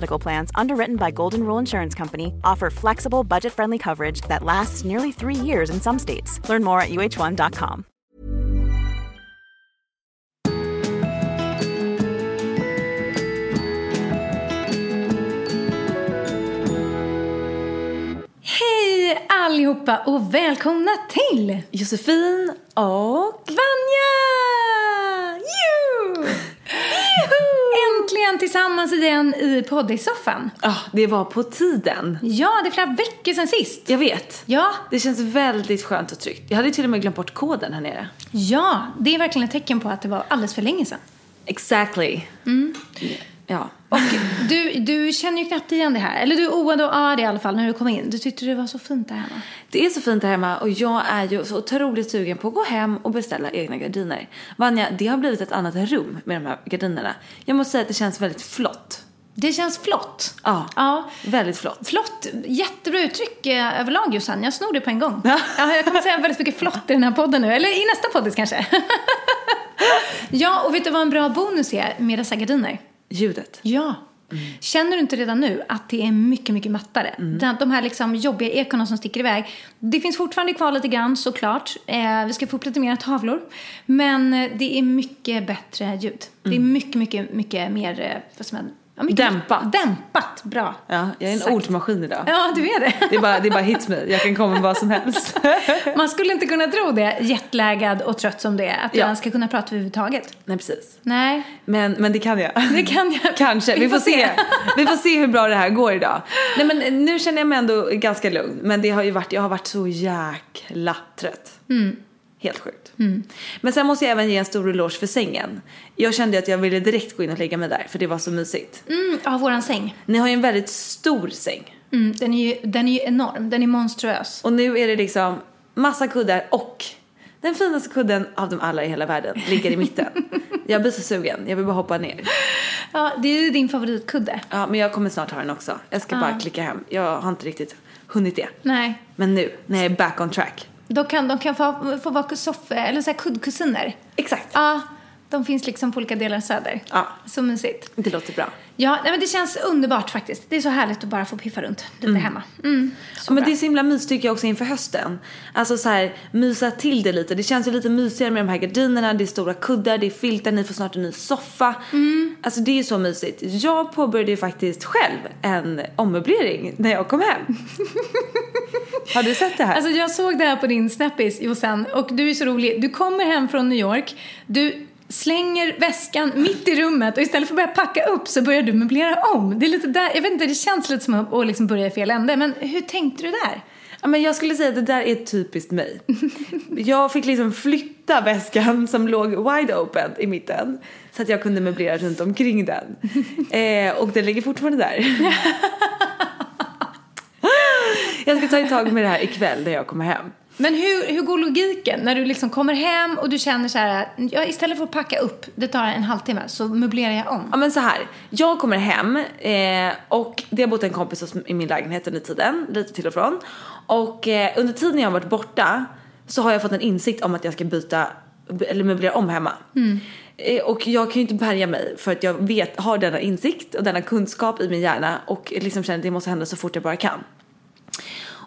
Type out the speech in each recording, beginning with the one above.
Medical Plans, underwritten by Golden Rule Insurance Company, offer flexible, budget friendly coverage that lasts nearly three years in some states. Learn more at uh1.com. Hej allihopa och välkomna till Josefin och... Vanja! Juhu! Äntligen tillsammans igen i poddsoffan. Ja, det var på tiden. Ja, det är flera veckor sedan sist. Jag vet. Ja, Det känns väldigt skönt och tryggt. Jag hade till och med glömt bort koden här nere. ja, det är verkligen ett tecken på att det var alldeles för länge sedan. Exactly. Ja. Och du, du känner ju knappt igen det här. Eller du oade och ja, det i alla fall när du kom in. Du tyckte det var så fint där hemma. Det är så fint här hemma och jag är ju så otroligt sugen på att gå hem och beställa egna gardiner. Vanja, det har blivit ett annat rum med de här gardinerna. Jag måste säga att det känns väldigt flott. Det känns flott. Ja, Ja. väldigt flott. Flott, jättebra uttryck eh, överlag Jossan. Jag snor det på en gång. Ja. Ja, jag kommer säga väldigt mycket flott i den här podden nu. Eller i nästa podd kanske. ja, och vet du vad en bra bonus är med dessa gardiner? Ljudet. Ja. Känner du inte redan nu att det är mycket, mycket mattare? Den- De här liksom jobbiga ekorna som sticker iväg. Det finns fortfarande kvar lite grann såklart. Eh, vi ska få upp lite mer tavlor. Men eh, det är mycket bättre ljud. Det är mycket, mycket, mycket mer... eh, Vad som är, ja, Dämpat. Dämpat, bra. Ja, jag är en Sagt. ordmaskin idag. Ja, du är det. Det är bara, det är bara hit me. Jag kan komma med vad som helst. Man skulle inte kunna tro det, jetlaggad och trött som det är, att Ja. jag ska kunna prata överhuvudtaget. Nej, precis. Nej, Men, men det kan jag. det kan jag. Kanske, vi, får se. vi får se hur bra det här går idag. Nej men nu känner jag mig ändå ganska lugn. Men det har ju varit, jag har varit så jäkla trött. Helt sjukt. Men sen måste jag även ge en stor eloge för sängen. Jag kände att jag ville direkt gå in och lägga mig där för det var så mysigt. Mm, ja, våran säng. Ni har ju en väldigt stor säng. Mm, den, är ju, den är ju enorm, den är monstruös. Och nu är det liksom massa kuddar och den finaste kudden av dem alla i hela världen ligger i mitten. jag blir så sugen, jag vill bara hoppa ner. Ja, det är ju din favoritkudde. Ja, men jag kommer snart ha den också. Jag ska bara klicka hem. Jag har inte riktigt hunnit det. Nej, Men nu, när jag är back on track. De kan, de kan få, få vara soffa, eller så här kuddkusiner. Exakt. Ja, de finns liksom på olika delar Söder. Ja. Så mysigt. Det låter bra. Ja, nej, men det känns underbart faktiskt. Det är så härligt att bara få piffa runt lite hemma. Mm, Ja, men det är så himla mys tycker jag också inför hösten. Alltså så här, mysa till det lite. Det känns ju lite mysigare med de här gardinerna, det är stora kuddar, det är filtar, ni får snart en ny soffa. Alltså det är ju så mysigt. Jag påbörjade ju faktiskt själv en ommöblering när jag kom hem. Har du sett det här? Alltså jag såg det här på din Snappis Jossan och du är så rolig. Du kommer hem från New York, du slänger väskan mitt i rummet och istället för att börja packa upp så börjar du möblera om. Det är lite där, jag vet inte, det känns lite som att liksom börja i fel ände. Men hur tänkte du där? Ja, men jag skulle säga att det där är typiskt mig. Jag fick liksom flytta väskan som låg wide open i mitten så att jag kunde möblera runt omkring den. Eh, och den ligger fortfarande där. jag ska ta ett tag med det här ikväll när jag kommer hem. Men hur, hur går logiken när du liksom kommer hem och du känner så här, ja, istället för att packa upp, det tar en halvtimme, så möblerar jag om. Ja men så här, jag kommer hem eh, och det har bott en kompis hos, i min lägenhet under tiden, lite till och från. Och eh, under tiden jag har varit borta så har jag fått en insikt om att jag ska byta, eller möblera om hemma. Eh, och jag kan ju inte bärga mig för att jag vet, har denna insikt och denna kunskap i min hjärna och liksom känner att det måste hända så fort jag bara kan.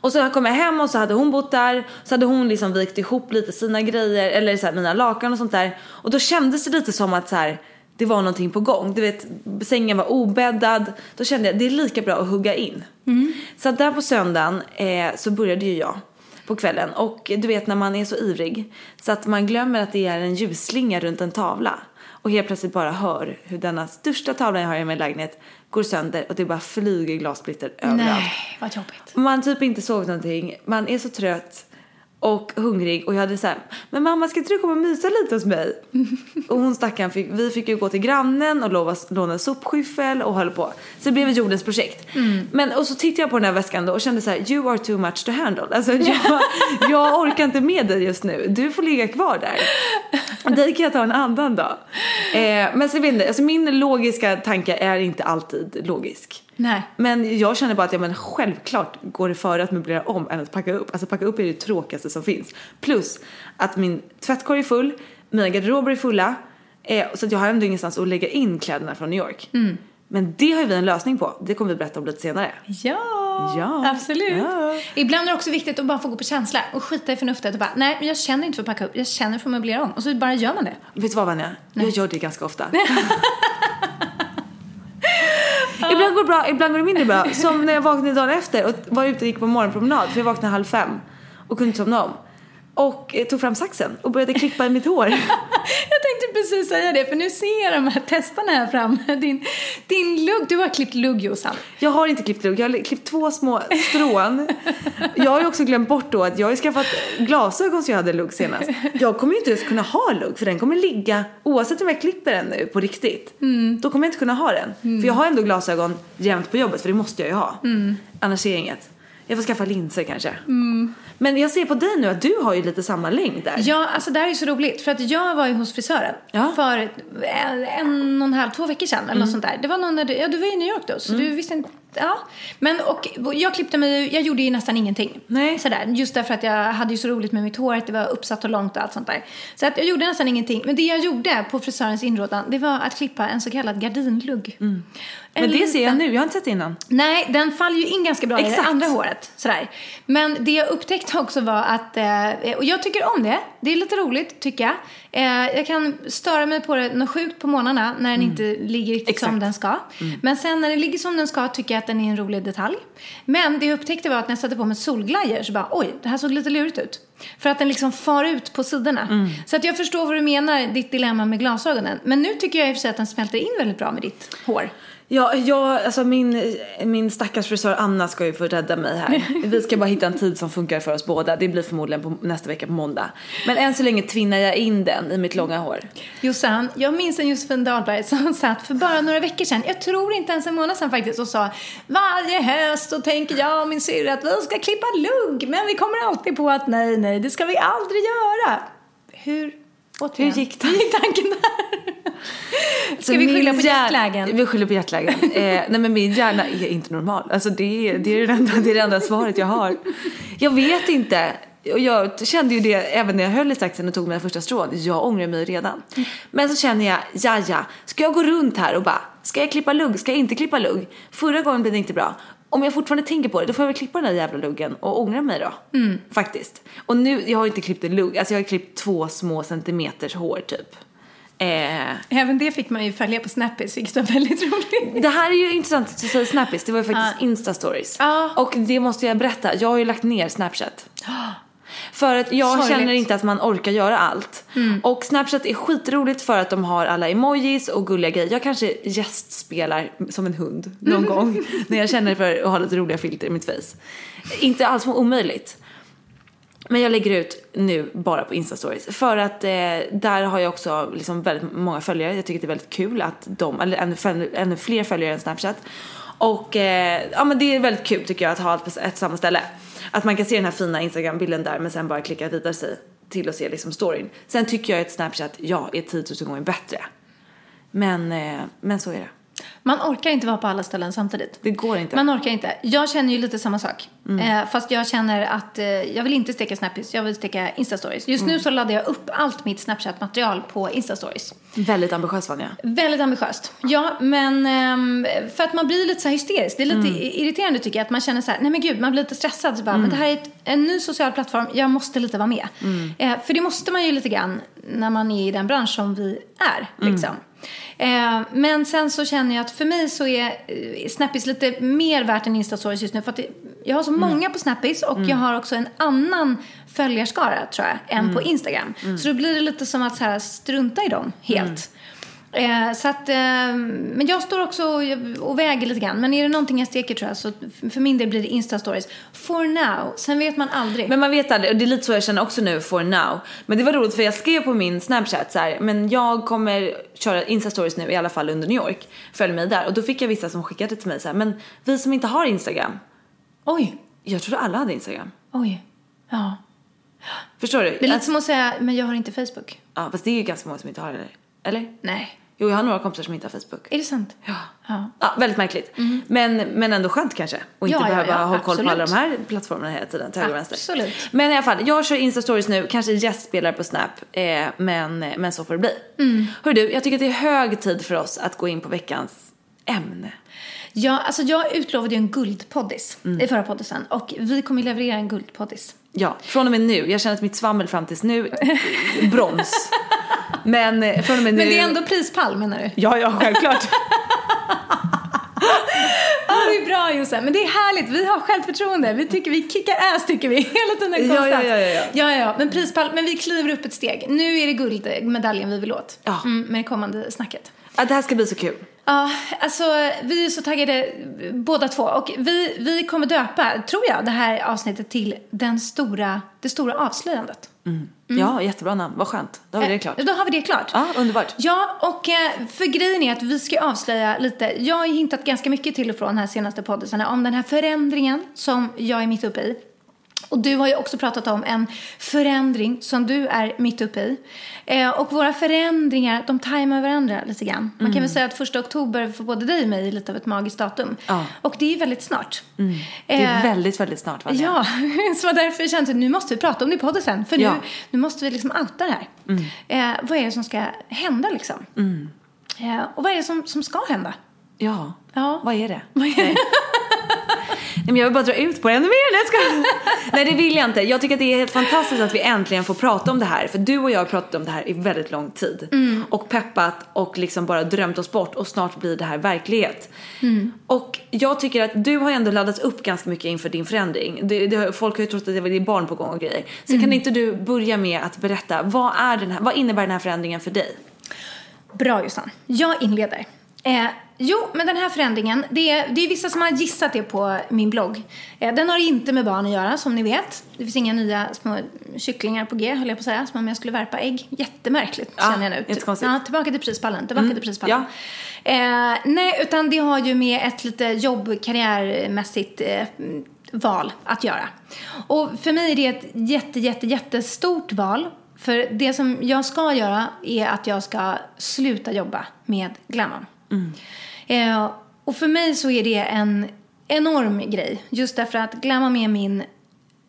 Och så kom jag hem och så hade hon bott där. Så hade hon liksom vikt ihop lite sina grejer, eller så här, mina lakan och sånt där. Och då kändes det lite som att så här, det var någonting på gång. Du vet, sängen var obäddad. Då kände jag det är lika bra att hugga in. Så att där på söndagen eh, så började ju jag. på kvällen. Och du vet när man är så ivrig så att man glömmer att det är en ljusslinga runt en tavla. Och helt plötsligt bara hör hur denna största tavla jag har i min lägenhet går sönder och det bara flyger glassplitter överallt. Nej, vad jobbigt. Man typ inte sovit någonting, man är så trött och hungrig och jag hade såhär, men mamma ska inte du komma och mysa lite hos mig? och hon stackaren, fick, vi fick ju gå till grannen och lova, låna sopskyffel och höll på. Så det blev ett jordens projekt. Men och så tittade jag på den här väskan då och kände så här: you are too much to handle. Alltså jag, jag orkar inte med dig just nu, du får ligga kvar där. Dig kan jag ta en annan dag. Eh, men så vet inte, alltså min logiska tanke är inte alltid logisk. Nej. Men jag känner bara att ja, men självklart går det före att möblera om än att packa upp. Alltså packa upp är det tråkigaste som finns. Plus att min tvättkorg är full, mina garderober är fulla. Eh, så att jag har ändå ingenstans att lägga in kläderna från New York. Men det har ju vi en lösning på. Det kommer vi berätta om lite senare. Ja, Ja. absolut. Ja. Ibland är det också viktigt att bara få gå på känsla och skita i förnuftet och bara, nej, men jag känner inte för att packa upp, jag känner för att möblera om. Och så bara gör man det. Vet du vad Vanja? Jag gör det ganska ofta. ibland går det bra, ibland går det mindre bra. Som när jag vaknade dagen efter och var ute och gick på morgonpromenad. För jag vaknade halv fem och kunde inte somna om. Och eh, tog fram saxen och började klippa i mitt hår. Jag tänkte precis säga det, för nu ser jag de här testarna här framme. Din, din lugg, du har klippt lugg Jossan. Jag har inte klippt lugg, jag har klippt två små strån. Jag har ju också glömt bort då att jag har skaffat glasögon så jag hade lugg senast. Jag kommer ju inte ens kunna ha lugg för den kommer ligga, oavsett om jag klipper den nu på riktigt, då kommer jag inte kunna ha den. För jag har ändå glasögon jämt på jobbet för det måste jag ju ha. Annars är det inget. Jag får skaffa linser kanske. Men jag ser på dig nu att du har ju lite samma längd där. Ja, alltså det här är ju så roligt för att jag var ju hos frisören Ja. för en, och en halv, två veckor sedan eller något sånt där. Det var någon när du, ja du var i New York då så du visste inte, ja. Men och jag klippte mig, jag gjorde ju nästan ingenting. Nej. Sådär, just därför att jag hade ju så roligt med mitt hår, att det var uppsatt och långt och allt sånt där. Så att jag gjorde nästan ingenting. Men det jag gjorde på frisörens inrådan, det var att klippa en så kallad gardinlugg. En Men det ser jag nu, jag har inte sett innan. Nej, den faller ju in ganska bra i Exakt. det andra håret. Sådär. Men det jag upptäckte också var att, eh, och jag tycker om det, det är lite roligt tycker jag. Eh, jag kan störa mig på det något sjukt på morgnarna när den inte ligger riktigt som den ska. Men sen när den ligger som den ska tycker jag att den är en rolig detalj. Men det jag upptäckte var att när jag satte på mig solglajjor så bara, oj, det här såg lite lurigt ut. För att den liksom far ut på sidorna. Så att jag förstår vad du menar, ditt dilemma med glasögonen. Men nu tycker jag i och för sig att den smälter in väldigt bra med ditt hår. Ja, jag, alltså min, min stackars frisör Anna ska ju få rädda mig här. Vi ska bara hitta en tid som funkar för oss båda. Det blir förmodligen på nästa vecka på måndag. Men än så länge tvinnar jag in den i mitt långa hår. Jossan, jag minns en Josefin Dahlberg som satt för bara några veckor sedan, jag tror inte ens en månad sedan faktiskt, och sa varje höst så tänker jag och min syrra att vi ska klippa lugg, men vi kommer alltid på att nej, nej, det ska vi aldrig göra. Hur, återigen, Hur gick tanken där? Ska vi skylla på hjär- jetlagen? Vi skyller på jetlagen. eh, nej men min hjärna är inte normal. Alltså det är det, är det, enda, det är det enda svaret jag har. Jag vet inte. Och jag kände ju det även när jag höll i saxen och tog mina första strån. Jag ångrar mig redan. Men så känner jag, ja ja, ska jag gå runt här och bara, ska jag klippa lugg, ska jag inte klippa lugg? Förra gången blev det inte bra. Om jag fortfarande tänker på det, då får jag väl klippa den där jävla luggen och ångra mig då. Faktiskt. Och nu, jag har inte klippt en lugg, alltså jag har klippt två små centimeters hår typ. Eh, Även det fick man ju följa på Snappis, vilket var väldigt roligt. Det här är ju intressant att du säger Snappis, det var ju faktiskt Insta-stories. Ja. Och det måste jag berätta, jag har ju lagt ner Snapchat. För att jag Sorgligt. känner inte att man orkar göra allt. Och Snapchat är skitroligt för att de har alla emojis och gulliga grejer. Jag kanske gästspelar som en hund någon gång när jag känner för att ha lite roliga filter i mitt face. Inte alls omöjligt. Men jag lägger ut nu bara på Insta-stories. För att eh, där har jag också liksom väldigt många följare. Jag tycker det är väldigt kul att de, eller ännu, ännu fler följare än Snapchat. Och eh, ja men det är väldigt kul tycker jag att ha allt på ett samma ställe. Att man kan se den här fina Instagram-bilden där men sen bara klicka vidare sig till att se liksom storyn. Sen tycker jag att Snapchat, ja, är 10 000 gånger bättre. Men, eh, men så är det. Man orkar inte vara på alla ställen samtidigt. Det går inte. Man orkar inte. Jag känner ju lite samma sak. Eh, fast jag känner att eh, jag vill inte steka Snappis, jag vill steka Instastories. Just nu så laddar jag upp allt mitt Snapchat-material på Instastories. Väldigt ambitiös Vanja. Väldigt ambitiöst. Ja, men ehm, för att man blir lite så här hysterisk. Det är lite i- irriterande tycker jag att man känner så här, nej men gud, man blir lite stressad. Så bara, Men det här är ett, en ny social plattform, jag måste lite vara med. Eh, för det måste man ju lite grann när man är i den bransch som vi är. Liksom. Eh, men sen så känner jag att för mig så är eh, Snappis lite mer värt än Instastories just nu. För att jag har så många på Snappis och jag har också en annan följarskara tror jag än på Instagram. Så då blir det lite som att så här, strunta i dem helt. Eh, så att, eh, men jag står också och, och väger lite grann. Men är det någonting jag steker tror jag så för min del blir det Insta-stories. For now. Sen vet man aldrig. Men man vet aldrig, och det är lite så jag känner också nu for now. Men det var roligt för jag skrev på min snapchat så här, men jag kommer köra instastories nu i alla fall under New York. Följ mig där. Och då fick jag vissa som skickade till mig så här, men vi som inte har Instagram. Oj, Jag trodde alla hade Instagram. oj. Ja. Förstår du? Det är lite Att- som att säga, men jag har inte Facebook. Ja, fast det är ju ganska många som inte har det. Eller? Nej. Jo, jag har några kompisar som inte har Facebook. Är det sant? Ja. Ja. Ja, väldigt märkligt. Men, men ändå skönt kanske. Och inte Ja, behöva ja, ha koll på alla de här plattformarna hela tiden. Till höger och vänster. Absolut. Men i alla fall, jag kör Insta-stories nu. Kanske gästspelar på Snap. Eh, men, men så får det bli. Mm. Hör du, jag tycker att det är hög tid för oss att gå in på veckans ämne. Ja, alltså jag utlovade ju en guldpoddis Mm. i förra poddisen och vi kommer leverera en guldpoddis. Ja, från och med nu. Jag känner att mitt svammel fram tills nu, brons. Men eh, från och med nu. Men det är ändå prispall menar du? Ja, ja, självklart. Ja, det är bra Josef. Men det är härligt. Vi har självförtroende. Vi tycker vi kickar ass tycker vi hela tiden Ja, konstant. ja, ja, ja, ja. ja, ja. Men prispall, men vi kliver upp ett steg. Nu är det guldmedaljen vi vill åt. Ja. Mm, med det kommande snacket. Att det här ska bli så kul. Ja, alltså vi är så taggade båda två. Och vi, vi kommer döpa, tror jag, det här avsnittet till den stora, det stora avslöjandet. Ja, jättebra namn. Vad skönt. Då har vi det klart. Eh, Då har vi det klart. Ja, underbart. Ja, och eh, för grejen är att vi ska avslöja lite. Jag har ju hintat ganska mycket till och från här senaste poddisarna om den här förändringen som jag är mitt uppe i. Och du har ju också pratat om en förändring som du är mitt uppe i. Eh, och våra förändringar, de tajmar varandra lite grann. Man kan väl säga att första oktober för både dig och mig är lite av ett magiskt datum. Ja. Och det är väldigt snart. Det är Eh, väldigt, väldigt snart. Va? Ja, så därför kände att nu måste vi prata om det i podden sen. För nu, Ja. nu måste vi liksom outa det här. Eh, vad är det som ska hända liksom? Eh, och vad är det som, som ska hända? Ja. Ja. Vad är det? Vad är det? Nej, men jag vill bara dra ut på det ännu mer. Nej, ska... Nej, det vill jag inte. Jag tycker att det är helt fantastiskt att vi äntligen får prata om det här. För du och jag har pratat om det här i väldigt lång tid. Och peppat och liksom bara drömt oss bort. Och snart blir det här verklighet. Och jag tycker att du har ändå laddat upp ganska mycket inför din förändring. Det, det, folk har ju trott att det var din barn på gång och grejer. Så kan inte du börja med att berätta. Vad, är den här, vad innebär den här förändringen för dig? Bra Jossan, jag inleder. Eh, jo, men den här förändringen, det är, det är vissa som har gissat det på min blogg. Eh, den har inte med barn att göra, som ni vet. Det finns inga nya små kycklingar på G, höll jag på att säga, som om jag skulle värpa ägg. Jättemärkligt, Ja, känner jag nu. Ja, tillbaka till prispallen, tillbaka till prispallen. ja. Eh, nej, utan det har ju med ett lite jobb, karriärmässigt eh, val att göra. Och för mig är det ett jätte, jätte, jättestort val. För det som jag ska göra är att jag ska sluta jobba med Glamman. Eh, och för mig så är det en enorm grej. Just därför att Glamman är min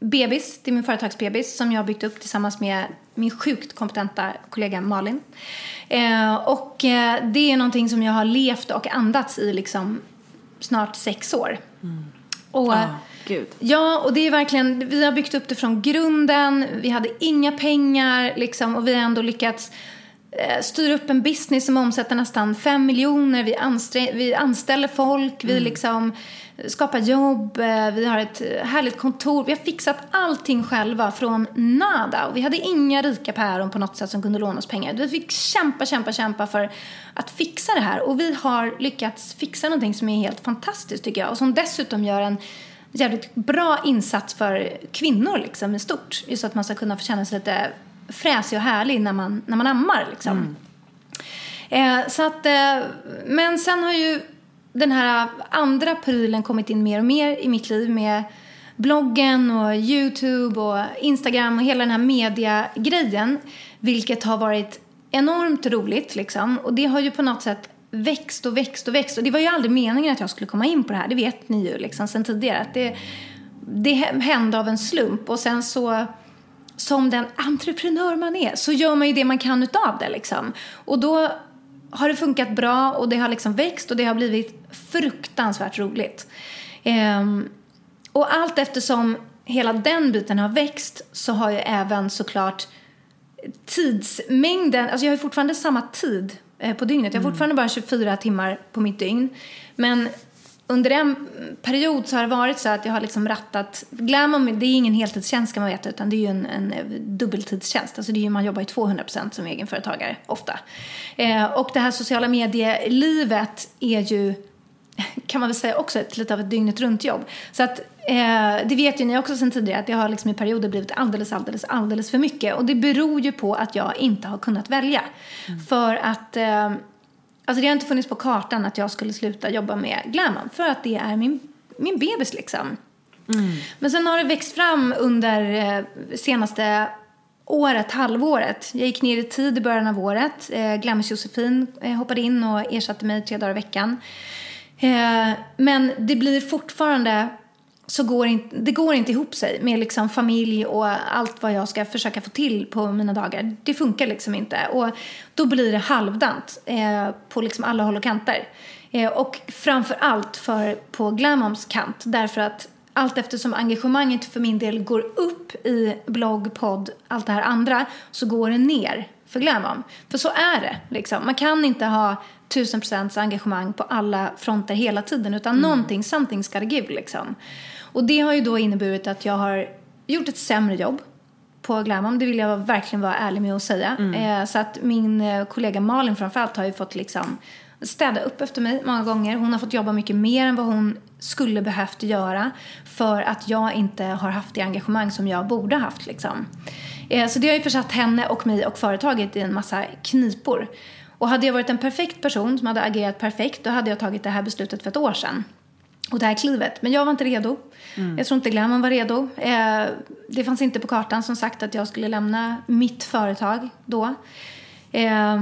bebis, det är min företagsbebis som jag har byggt upp tillsammans med min sjukt kompetenta kollega Malin. Eh, och eh, det är någonting som jag har levt och andats i liksom snart sex år. Och, Ja, gud. Ja, och det är verkligen, vi har byggt upp det från grunden, vi hade inga pengar liksom, och vi har ändå lyckats eh, styra upp en business som omsätter nästan fem miljoner, vi, vi anställer folk, vi liksom skapar jobb, eh, vi har ett härligt kontor, vi har fixat allting själva från nada. Och vi hade inga rika päron på något sätt som kunde låna oss pengar. Vi fick kämpa, kämpa, kämpa för att fixa det här. Och vi har lyckats fixa någonting som är helt fantastiskt tycker jag. Och som dessutom gör en jävligt bra insats för kvinnor liksom i stort. Just att man ska kunna få känna sig lite fräsig och härlig när man, när man ammar liksom. Eh, så att, eh, men sen har ju den här andra prylen kommit in mer och mer i mitt liv med bloggen och Youtube och Instagram och hela den här mediagrejen. Vilket har varit enormt roligt liksom. Och det har ju på något sätt växt och växt och växt. Och det var ju aldrig meningen att jag skulle komma in på det här. Det vet ni ju liksom sen tidigare. Att det, det hände av en slump. Och sen så som den entreprenör man är så gör man ju det man kan utav det liksom. Och då har det funkat bra och det har liksom växt och det har blivit fruktansvärt roligt. Ehm, och allt eftersom hela den biten har växt så har ju även såklart tidsmängden, alltså jag har fortfarande samma tid eh, på dygnet. Jag har fortfarande bara 24 timmar på mitt dygn. Men under en period så har det varit så att jag har liksom rattat... Glamom, det är ingen heltidstjänst ska man veta, utan det är ju en, en dubbeltidstjänst. Alltså det är ju, man jobbar ju 200% som egenföretagare, ofta. Eh, och det här sociala medielivet är ju kan man väl säga också ett, lite av ett dygnet runt jobb. Så att eh, det vet ju ni också sen tidigare att det har liksom i perioder blivit alldeles, alldeles, alldeles för mycket. Och det beror ju på att jag inte har kunnat välja. Mm. För att eh, Alltså det har inte funnits på kartan att jag skulle sluta jobba med Glamon för att det är min, min bebis liksom. Mm. Men sen har det växt fram under eh, senaste året, halvåret. Jag gick ner i tid i början av året. Eh, Glamis Josefin eh, hoppade in och ersatte mig tre dagar i veckan. Eh, men det blir fortfarande så går inte, det går inte ihop sig med liksom familj och allt vad jag ska försöka få till på mina dagar. Det funkar liksom inte. Och då blir det halvdant eh, på liksom alla håll och kanter. Eh, och framför allt för, på Glamoms kant därför att allt eftersom engagemanget för min del går upp i blogg, podd, allt det här andra så går det ner för Glamom. För så är det. Liksom. Man kan inte ha tusen procents engagemang på alla fronter hela tiden utan mm. någonting, something's gotta give liksom. Och det har ju då inneburit att jag har gjort ett sämre jobb på Glamom. Det vill jag verkligen vara ärlig med att säga. Mm. Eh, så att min eh, kollega Malin framförallt har ju fått liksom städa upp efter mig många gånger. Hon har fått jobba mycket mer än vad hon skulle behövt göra för att jag inte har haft det engagemang som jag borde haft. Liksom. Eh, så det har ju försatt henne och mig och företaget i en massa knipor. Och hade jag varit en perfekt person som hade agerat perfekt då hade jag tagit det här beslutet för ett år sedan och det här klivet. Men jag var inte redo. Mm. Jag tror inte Glamon var redo. Eh, det fanns inte på kartan som sagt att jag skulle lämna mitt företag då. Eh,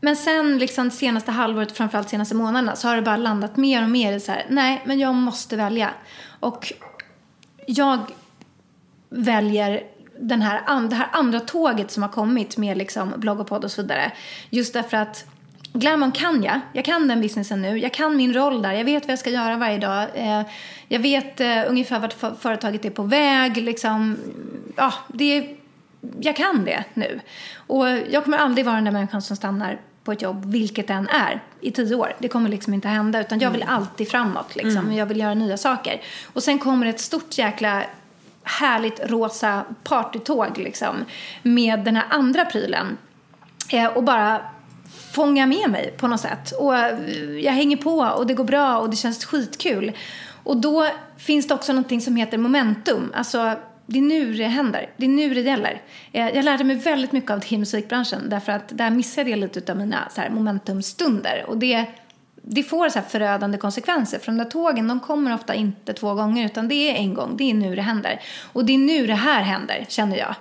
men sen liksom senaste halvåret, framförallt senaste månaderna, så har det bara landat mer och mer i så här, nej, men jag måste välja. Och jag väljer den här, det här andra tåget som har kommit med liksom blogg och podd och så vidare. Just därför att Glamon kan jag. Jag kan den businessen nu. Jag kan min roll där. Jag vet vad jag ska göra varje dag. Eh, jag vet eh, ungefär vart företaget är på väg. Liksom, ja, det, jag kan det nu. Och jag kommer aldrig vara den där människan som stannar på ett jobb, vilket än är, i tio år. Det kommer liksom inte hända. Utan jag vill mm. alltid framåt. Liksom. Mm. Jag vill göra nya saker. Och sen kommer ett stort jäkla härligt rosa partytåg liksom, med den här andra prylen. Eh, och bara fånga med mig på något sätt. Och eh, jag hänger på och det går bra och det känns skitkul. Och då finns det också någonting som heter momentum. Alltså, det är nu det händer. Det är nu det gäller. Eh, jag lärde mig väldigt mycket av det i musikbranschen därför att där missade jag lite av mina så här, momentumstunder. Och det, det får så här förödande konsekvenser. För de där tågen de kommer ofta inte två gånger utan det är en gång. Det är nu det händer. Och det är nu det här händer, känner jag.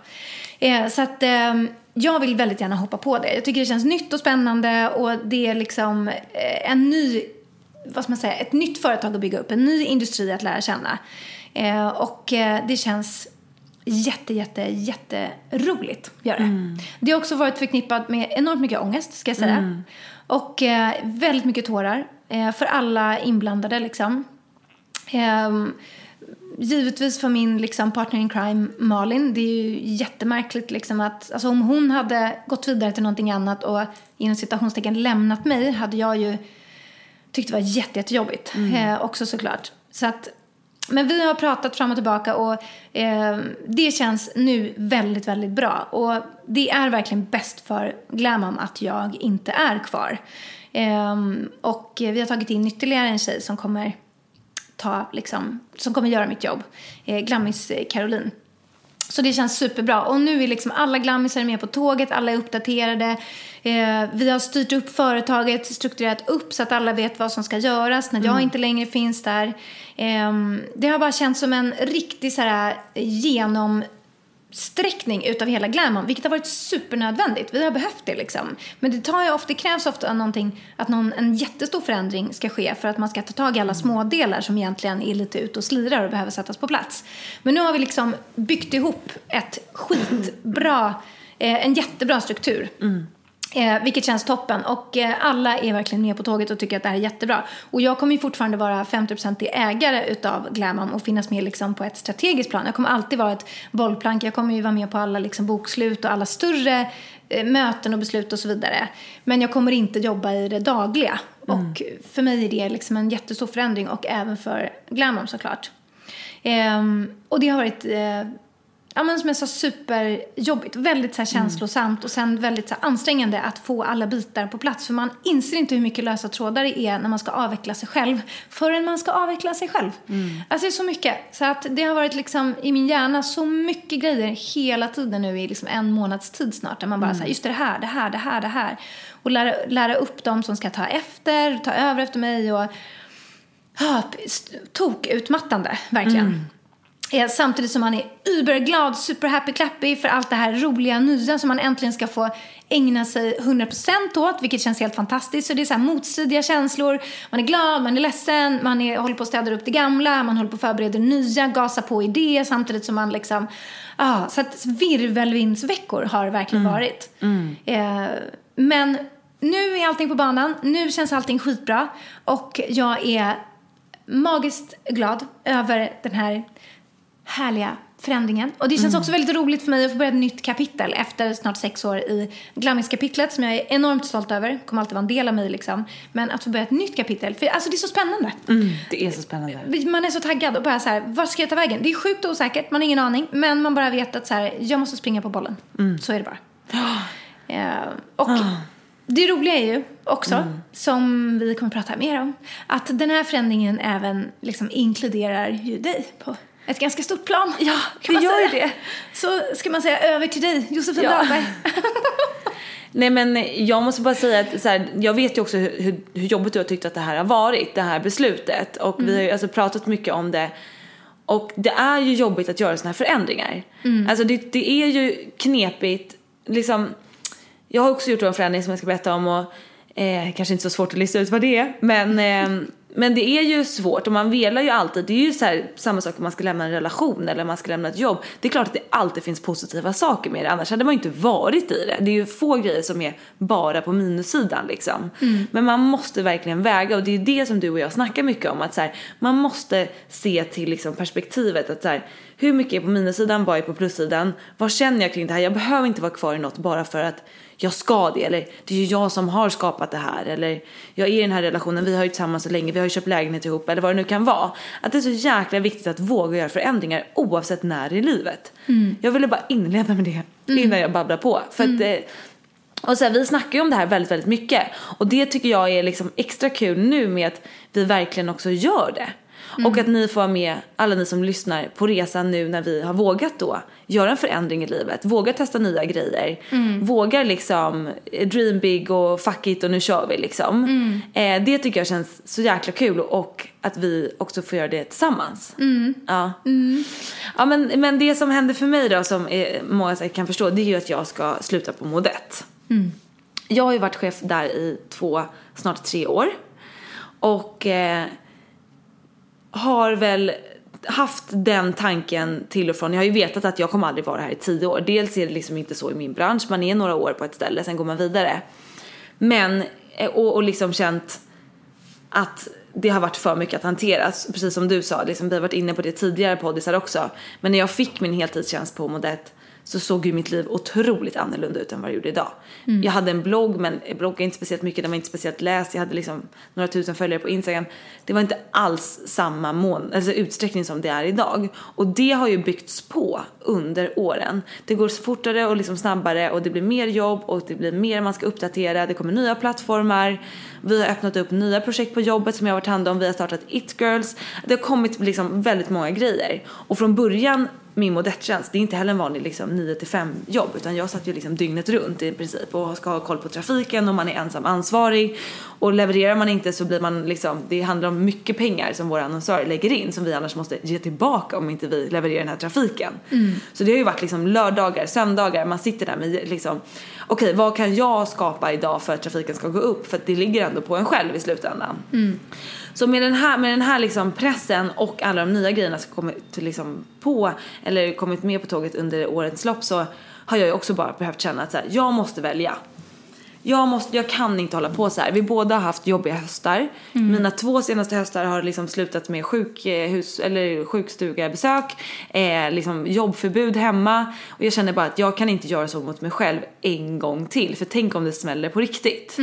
Eh, så att... Ehm, Eh, jag vill väldigt gärna hoppa på det. Jag tycker det känns nytt och spännande och det är liksom eh, en ny, vad ska man säga, ett nytt företag att bygga upp, en ny industri att lära känna. Eh, och eh, det känns jätte, jätte, jätteroligt att göra det. Mm. Det har också varit förknippat med enormt mycket ångest, ska jag säga. Mm. Och väldigt mycket tårar för alla inblandade liksom. Givetvis för min liksom, partner in crime Malin, det är ju jättemärkligt liksom att, alltså om hon hade gått vidare till någonting annat och inom citationstecken lämnat mig hade jag ju tyckt det var jätte, jättejobbigt mm. eh, också såklart. Så att, men vi har pratat fram och tillbaka och eh, det känns nu väldigt, väldigt bra. Och det är verkligen bäst för Glamom att jag inte är kvar. Eh, och vi har tagit in ytterligare en tjej som kommer ta, liksom, som kommer göra mitt jobb. Eh, Glammis eh, Caroline. Så det känns superbra. Och nu är liksom alla glammisar med på tåget, alla är uppdaterade. Eh, vi har styrt upp företaget, strukturerat upp så att alla vet vad som ska göras när jag mm. inte längre finns där. Eh, det har bara känts som en riktig så här, genom sträckning utav hela glamon, vilket har varit supernödvändigt. Vi har behövt det liksom. Men det, tar ju ofta, det krävs ofta någonting, att någon, en jättestor förändring ska ske för att man ska ta tag i alla smådelar som egentligen är lite ute och slirar och behöver sättas på plats. Men nu har vi liksom byggt ihop ett skitbra, eh, en jättebra struktur. Mm. Eh, vilket känns toppen. Och eh, alla är verkligen med på tåget och tycker att det här är jättebra. Och jag kommer ju fortfarande vara 50% ägare utav Glamom och finnas med liksom på ett strategiskt plan. Jag kommer alltid vara ett bollplank. Jag kommer ju vara med på alla liksom bokslut och alla större eh, möten och beslut och så vidare. Men jag kommer inte jobba i det dagliga. Mm. Och för mig är det liksom en jättestor förändring och även för Glamom såklart. Ehm, och det har varit eh, ja, men som jag sa, superjobbigt. Väldigt så här, känslosamt och sen väldigt så här, ansträngande att få alla bitar på plats. För man inser inte hur mycket lösa trådar det är när man ska avveckla sig själv förrän man ska avveckla sig själv. Alltså det är så mycket. Så att det har varit liksom i min hjärna så mycket grejer hela tiden nu i liksom en månads tid snart. Där man bara säger just det här, det här, det här, det här. Och lära, lära upp dem som ska ta efter, ta över efter mig och ah, tok utmattande, verkligen. Eh, Samtidigt som man är überglad, superhappy clappy för allt det här roliga nya som man äntligen ska få ägna sig 100% åt, vilket känns helt fantastiskt. Så det är så här motstridiga känslor. Man är glad, man är ledsen, man är, håller på att städa upp det gamla, man håller på att förbereda nya, gasa på idéer samtidigt som man liksom... Ah, så att virvelvindsveckor har verkligen varit. Eh, men nu är allting på banan, nu känns allting skitbra och jag är magiskt glad över den här härliga förändringen. Och det känns också väldigt roligt för mig att få börja ett nytt kapitel efter snart sex år i Glammis-kapitlet som jag är enormt stolt över. kommer alltid vara en del av mig liksom. Men att få börja ett nytt kapitel, för alltså det är så spännande. Det är så spännande. Man är så taggad och bara så här, vart ska jag ta vägen? Det är sjukt osäkert, man har ingen aning. Men man bara vet att så här, jag måste springa på bollen. Så är det bara. Eh, och det roliga är ju också, som vi kommer prata mer om, att den här förändringen även liksom inkluderar ju dig på ett ganska stort plan. Ja, det gör ju det. Så ska man säga över till dig, Josefin Ja. Dahlberg. Nej men jag måste bara säga att så här, jag vet ju också hur, hur, jobbigt du har tyckt att det här har varit, det här beslutet. Och vi har ju alltså pratat mycket om det. Och det är ju jobbigt att göra såna här förändringar. Alltså det, det är ju knepigt, liksom. Jag har också gjort en förändring som jag ska berätta om och eh, kanske inte så svårt att lista ut vad det är. Men, eh, men det är ju svårt och man velar ju alltid. Det är ju så här, samma sak om man ska lämna en relation eller om man ska lämna ett jobb. Det är klart att det alltid finns positiva saker med det. Annars hade man ju inte varit i det. Det är ju få grejer som är bara på minussidan liksom. Men man måste verkligen väga och det är det som du och jag snackar mycket om. Att så här, man måste se till liksom perspektivet att så här, hur mycket är på minussidan, vad är på plussidan? Vad känner jag kring det här? Jag behöver inte vara kvar i något bara för att jag ska det eller det är ju jag som har skapat det här eller jag är i den här relationen, vi har ju tillsammans så länge, vi har ju köpt lägenhet ihop eller vad det nu kan vara. Att det är så jäkla viktigt att våga göra förändringar oavsett när i livet. Jag ville bara inleda med det innan jag babblar på. För att, eh, och så här, vi snackar ju om det här väldigt, väldigt mycket. Och det tycker jag är liksom extra kul nu med att vi verkligen också gör det. Och att ni får vara med, alla ni som lyssnar, på resan nu när vi har vågat då göra en förändring i livet. Våga testa nya grejer. Vågar liksom eh, dream big och fuck it och nu kör vi liksom. Eh, det tycker jag känns så jäkla kul och att vi också får göra det tillsammans. Ja. Ja men, men det som händer för mig då som eh, många säkert kan förstå det är ju att jag ska sluta på Modett. Jag har ju varit chef där i två, snart tre år. Och eh, har väl haft den tanken till och från. Jag har ju vetat att jag kommer aldrig vara här i tio år. Dels är det liksom inte så i min bransch. Man är några år på ett ställe, sen går man vidare. Men, eh, och, och liksom känt att det har varit för mycket att hantera. Precis som du sa, liksom, vi har varit inne på det tidigare poddisar också. Men när jag fick min heltidstjänst på modet så såg ju mitt liv otroligt annorlunda ut än vad det gjorde idag. Jag hade en blogg men bloggade inte speciellt mycket, den var inte speciellt läst. Jag hade liksom några tusen följare på Instagram. Det var inte alls samma mån, alltså utsträckning som det är idag. Och det har ju byggts på under åren. Det går fortare och liksom snabbare och det blir mer jobb och det blir mer man ska uppdatera. Det kommer nya plattformar. Vi har öppnat upp nya projekt på jobbet som jag har varit hand om. Vi har startat It Girls. Det har kommit liksom väldigt många grejer. Och från början min modettjänst, det är inte heller en vanlig liksom 9 till 5 jobb utan jag satt ju liksom dygnet runt i princip och ska ha koll på trafiken och man är ensam ansvarig. Och levererar man inte så blir man liksom, det handlar om mycket pengar som våra annonsörer lägger in som vi annars måste ge tillbaka om inte vi levererar den här trafiken. Så det har ju varit liksom lördagar, söndagar, man sitter där med liksom okej vad kan jag skapa idag för att trafiken ska gå upp för att det ligger ändå på en själv i slutändan. Så med den här, med den här liksom pressen och alla de nya grejerna som kommit liksom på eller kommit med på tåget under årets lopp så har jag ju också bara behövt känna att så här, jag måste välja. Jag, måste, jag kan inte hålla på så här. Vi båda har haft jobbiga höstar. Mina två senaste höstar har liksom slutat med sjukhus, eller sjukstugabesök, eh, liksom jobbförbud hemma. Och jag känner bara att jag kan inte göra så mot mig själv en gång till. För tänk om det smäller på riktigt.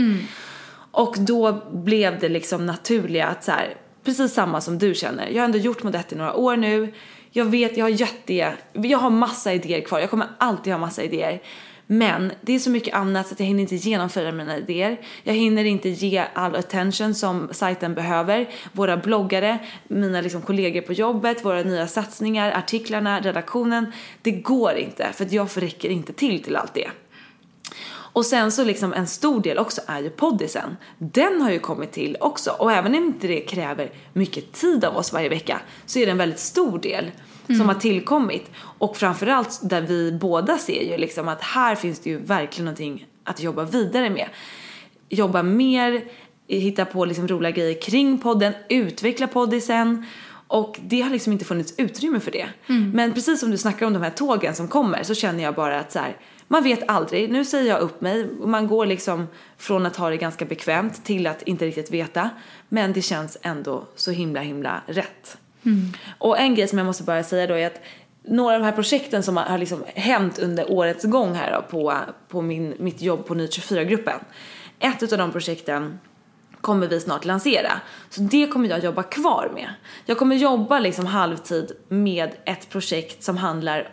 Och då blev det liksom naturliga att så här, precis samma som du känner. Jag har ändå gjort Modett i några år nu. Jag vet, jag har jätte, jag har massa idéer kvar. Jag kommer alltid ha massa idéer. Men det är så mycket annat så att jag hinner inte genomföra mina idéer. Jag hinner inte ge all attention som sajten behöver. Våra bloggare, mina liksom kollegor på jobbet, våra nya satsningar, artiklarna, redaktionen. Det går inte för att jag räcker inte till till allt det. Och sen så liksom en stor del också är ju poddisen. Den har ju kommit till också och även om inte det kräver mycket tid av oss varje vecka så är det en väldigt stor del som har tillkommit. Och framförallt där vi båda ser ju liksom att här finns det ju verkligen någonting att jobba vidare med. Jobba mer, hitta på liksom roliga grejer kring podden, utveckla poddisen. Och det har liksom inte funnits utrymme för det. Men precis som du snackar om de här tågen som kommer så känner jag bara att så här, man vet aldrig. Nu säger jag upp mig. Man går liksom från att ha det ganska bekvämt till att inte riktigt veta. Men det känns ändå så himla himla rätt. Mm. Och en grej som jag måste bara säga då är att några av de här projekten som har liksom hänt under årets gång här då på, på min, mitt jobb på Ny 24-gruppen. Ett av de projekten kommer vi snart lansera. Så det kommer jag jobba kvar med. Jag kommer jobba liksom halvtid med ett projekt som handlar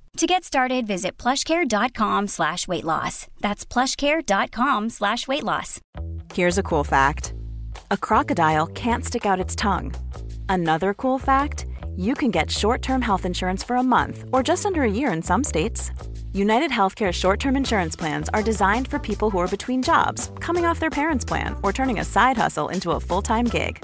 To get started, visit plushcare.com slash weight loss. That's plushcare.com slash weight loss. Here's a cool fact a crocodile can't stick out its tongue. Another cool fact you can get short term health insurance for a month or just under a year in some states. United Healthcare short term insurance plans are designed for people who are between jobs, coming off their parents' plan, or turning a side hustle into a full time gig.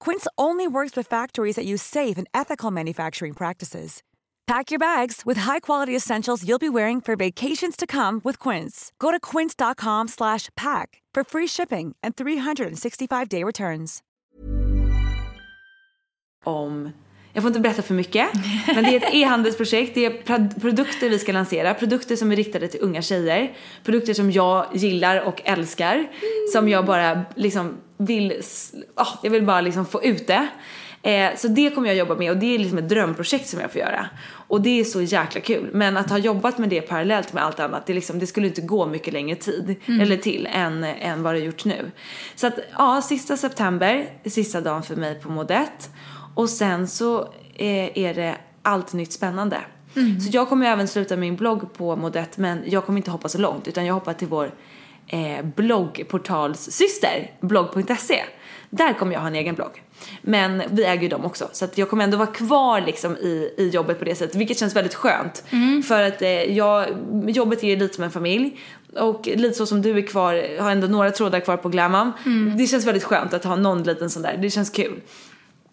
Quince only works with factories that use safe and ethical manufacturing practices. Pack your bags with high-quality essentials you'll be wearing for vacations to come with Quince. Go to quince.com slash pack for free shipping and 365-day returns. om, jag får inte berätta för mycket, men det är ett e-handelsprojekt, det är produkter vi ska lansera, produkter som är riktade till unga tjejer, produkter som jag gillar och älskar, som jag bara liksom vill, ah, jag vill bara liksom få ut det. Eh, så det kommer jag jobba med och det är liksom ett drömprojekt som jag får göra. Och det är så jäkla kul. Men att ha jobbat med det parallellt med allt annat, det, liksom, det skulle inte gå mycket längre tid, eller till, än, än vad det gjort nu. Så att ja, sista september, sista dagen för mig på Modett. Och sen så eh, är det allt nytt spännande. Så jag kommer ju även sluta min blogg på Modett men jag kommer inte hoppa så långt utan jag hoppar till vår eh, bloggportalssyster, blogg.se. Där kommer jag ha en egen blogg. Men vi äger ju dem också så att jag kommer ändå vara kvar liksom i, i jobbet på det sättet vilket känns väldigt skönt. För att eh, jag, jobbet är lite som en familj och lite så som du är kvar, har ändå några trådar kvar på Glamam. Det känns väldigt skönt att ha någon liten sån där, det känns kul.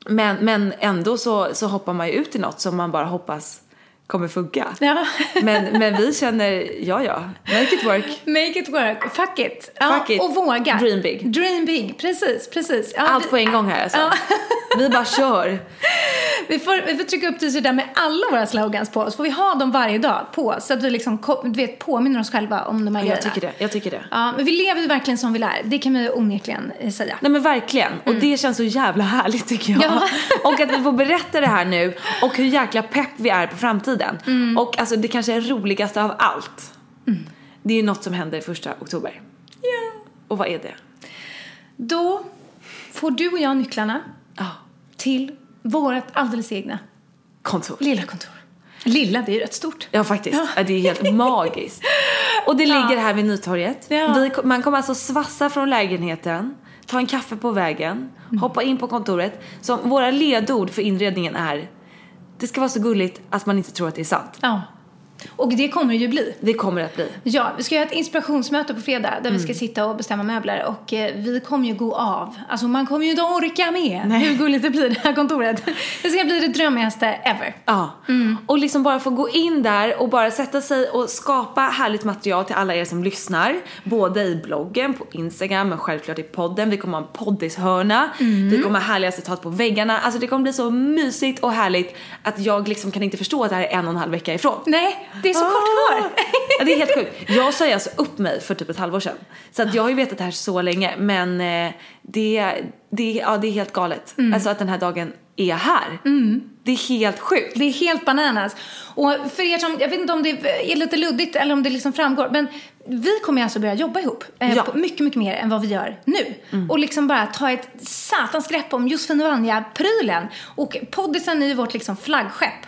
Men, men ändå så, så hoppar man ju ut i något som man bara hoppas kommer funka. Ja. Men, men vi känner, ja ja, make it work. Make it work. Fuck it. Ja, Fuck it. Och våga. Dream big. Dream big. Precis, precis. Ja, Allt det- på en gång här alltså. Vi bara kör. Vi får, vi får trycka upp t-shirtar med alla våra slogans på. Så får vi ha dem varje dag på. Så att vi liksom, du vet, påminner oss själva om de här Jag grejerna. tycker det, jag tycker det. Ja, men vi lever ju verkligen som vi lär. Det kan man ju onekligen eh, säga. Nej men verkligen. Och det känns så jävla härligt tycker jag. Ja. och att vi får berätta det här nu och hur jäkla pepp vi är på framtiden. Och alltså det kanske är roligaste av allt. Det är ju något som händer första oktober. Ja. Och vad är det? Då får du och jag nycklarna Ja, till vårt alldeles egna kontor. lilla kontor. Lilla, det är ju rätt stort. Ja faktiskt, Ja. ja. det är helt magiskt. Och det ligger här vid Nytorget. Ja. Vi, man kommer alltså svassa från lägenheten, ta en kaffe på vägen, Mm. hoppa in på kontoret. Så våra ledord för inredningen är det ska vara så gulligt att man inte tror att det är sant. Ja. Och det kommer det ju bli. Det kommer det att bli. Ja, vi ska göra ett inspirationsmöte på fredag där vi ska Mm. sitta och bestämma möbler och eh, vi kommer ju gå av. Alltså man kommer ju inte orka med hur gulligt det blir det här kontoret. Det ska bli det drömmigaste ever. Ja. Och liksom bara få gå in där och bara sätta sig och skapa härligt material till alla er som lyssnar. Både i bloggen, på Instagram, men självklart i podden. Vi kommer ha en poddishörna. Vi kommer ha härliga citat på väggarna. Alltså det kommer bli så mysigt och härligt att jag liksom kan inte förstå att det här är en och en halv vecka ifrån. Nej, det är så kort kvar. Ja, det är helt sjukt. Jag sa alltså upp mig för typ ett halvår sedan. Så att jag har ju vetat det här så länge. Men eh, det, det, ja, det är helt galet. Alltså att den här dagen är här. Det är helt sjukt. Det är helt bananas. Och för er som, jag vet inte om det är lite luddigt eller om det liksom framgår, men vi kommer alltså börja jobba ihop. Eh, Ja. på mycket, mycket mer än vad vi gör nu. Och liksom bara ta ett satans grepp om Josefin och Vanja-prylen. Och poddisen är ju vårt liksom flaggskepp.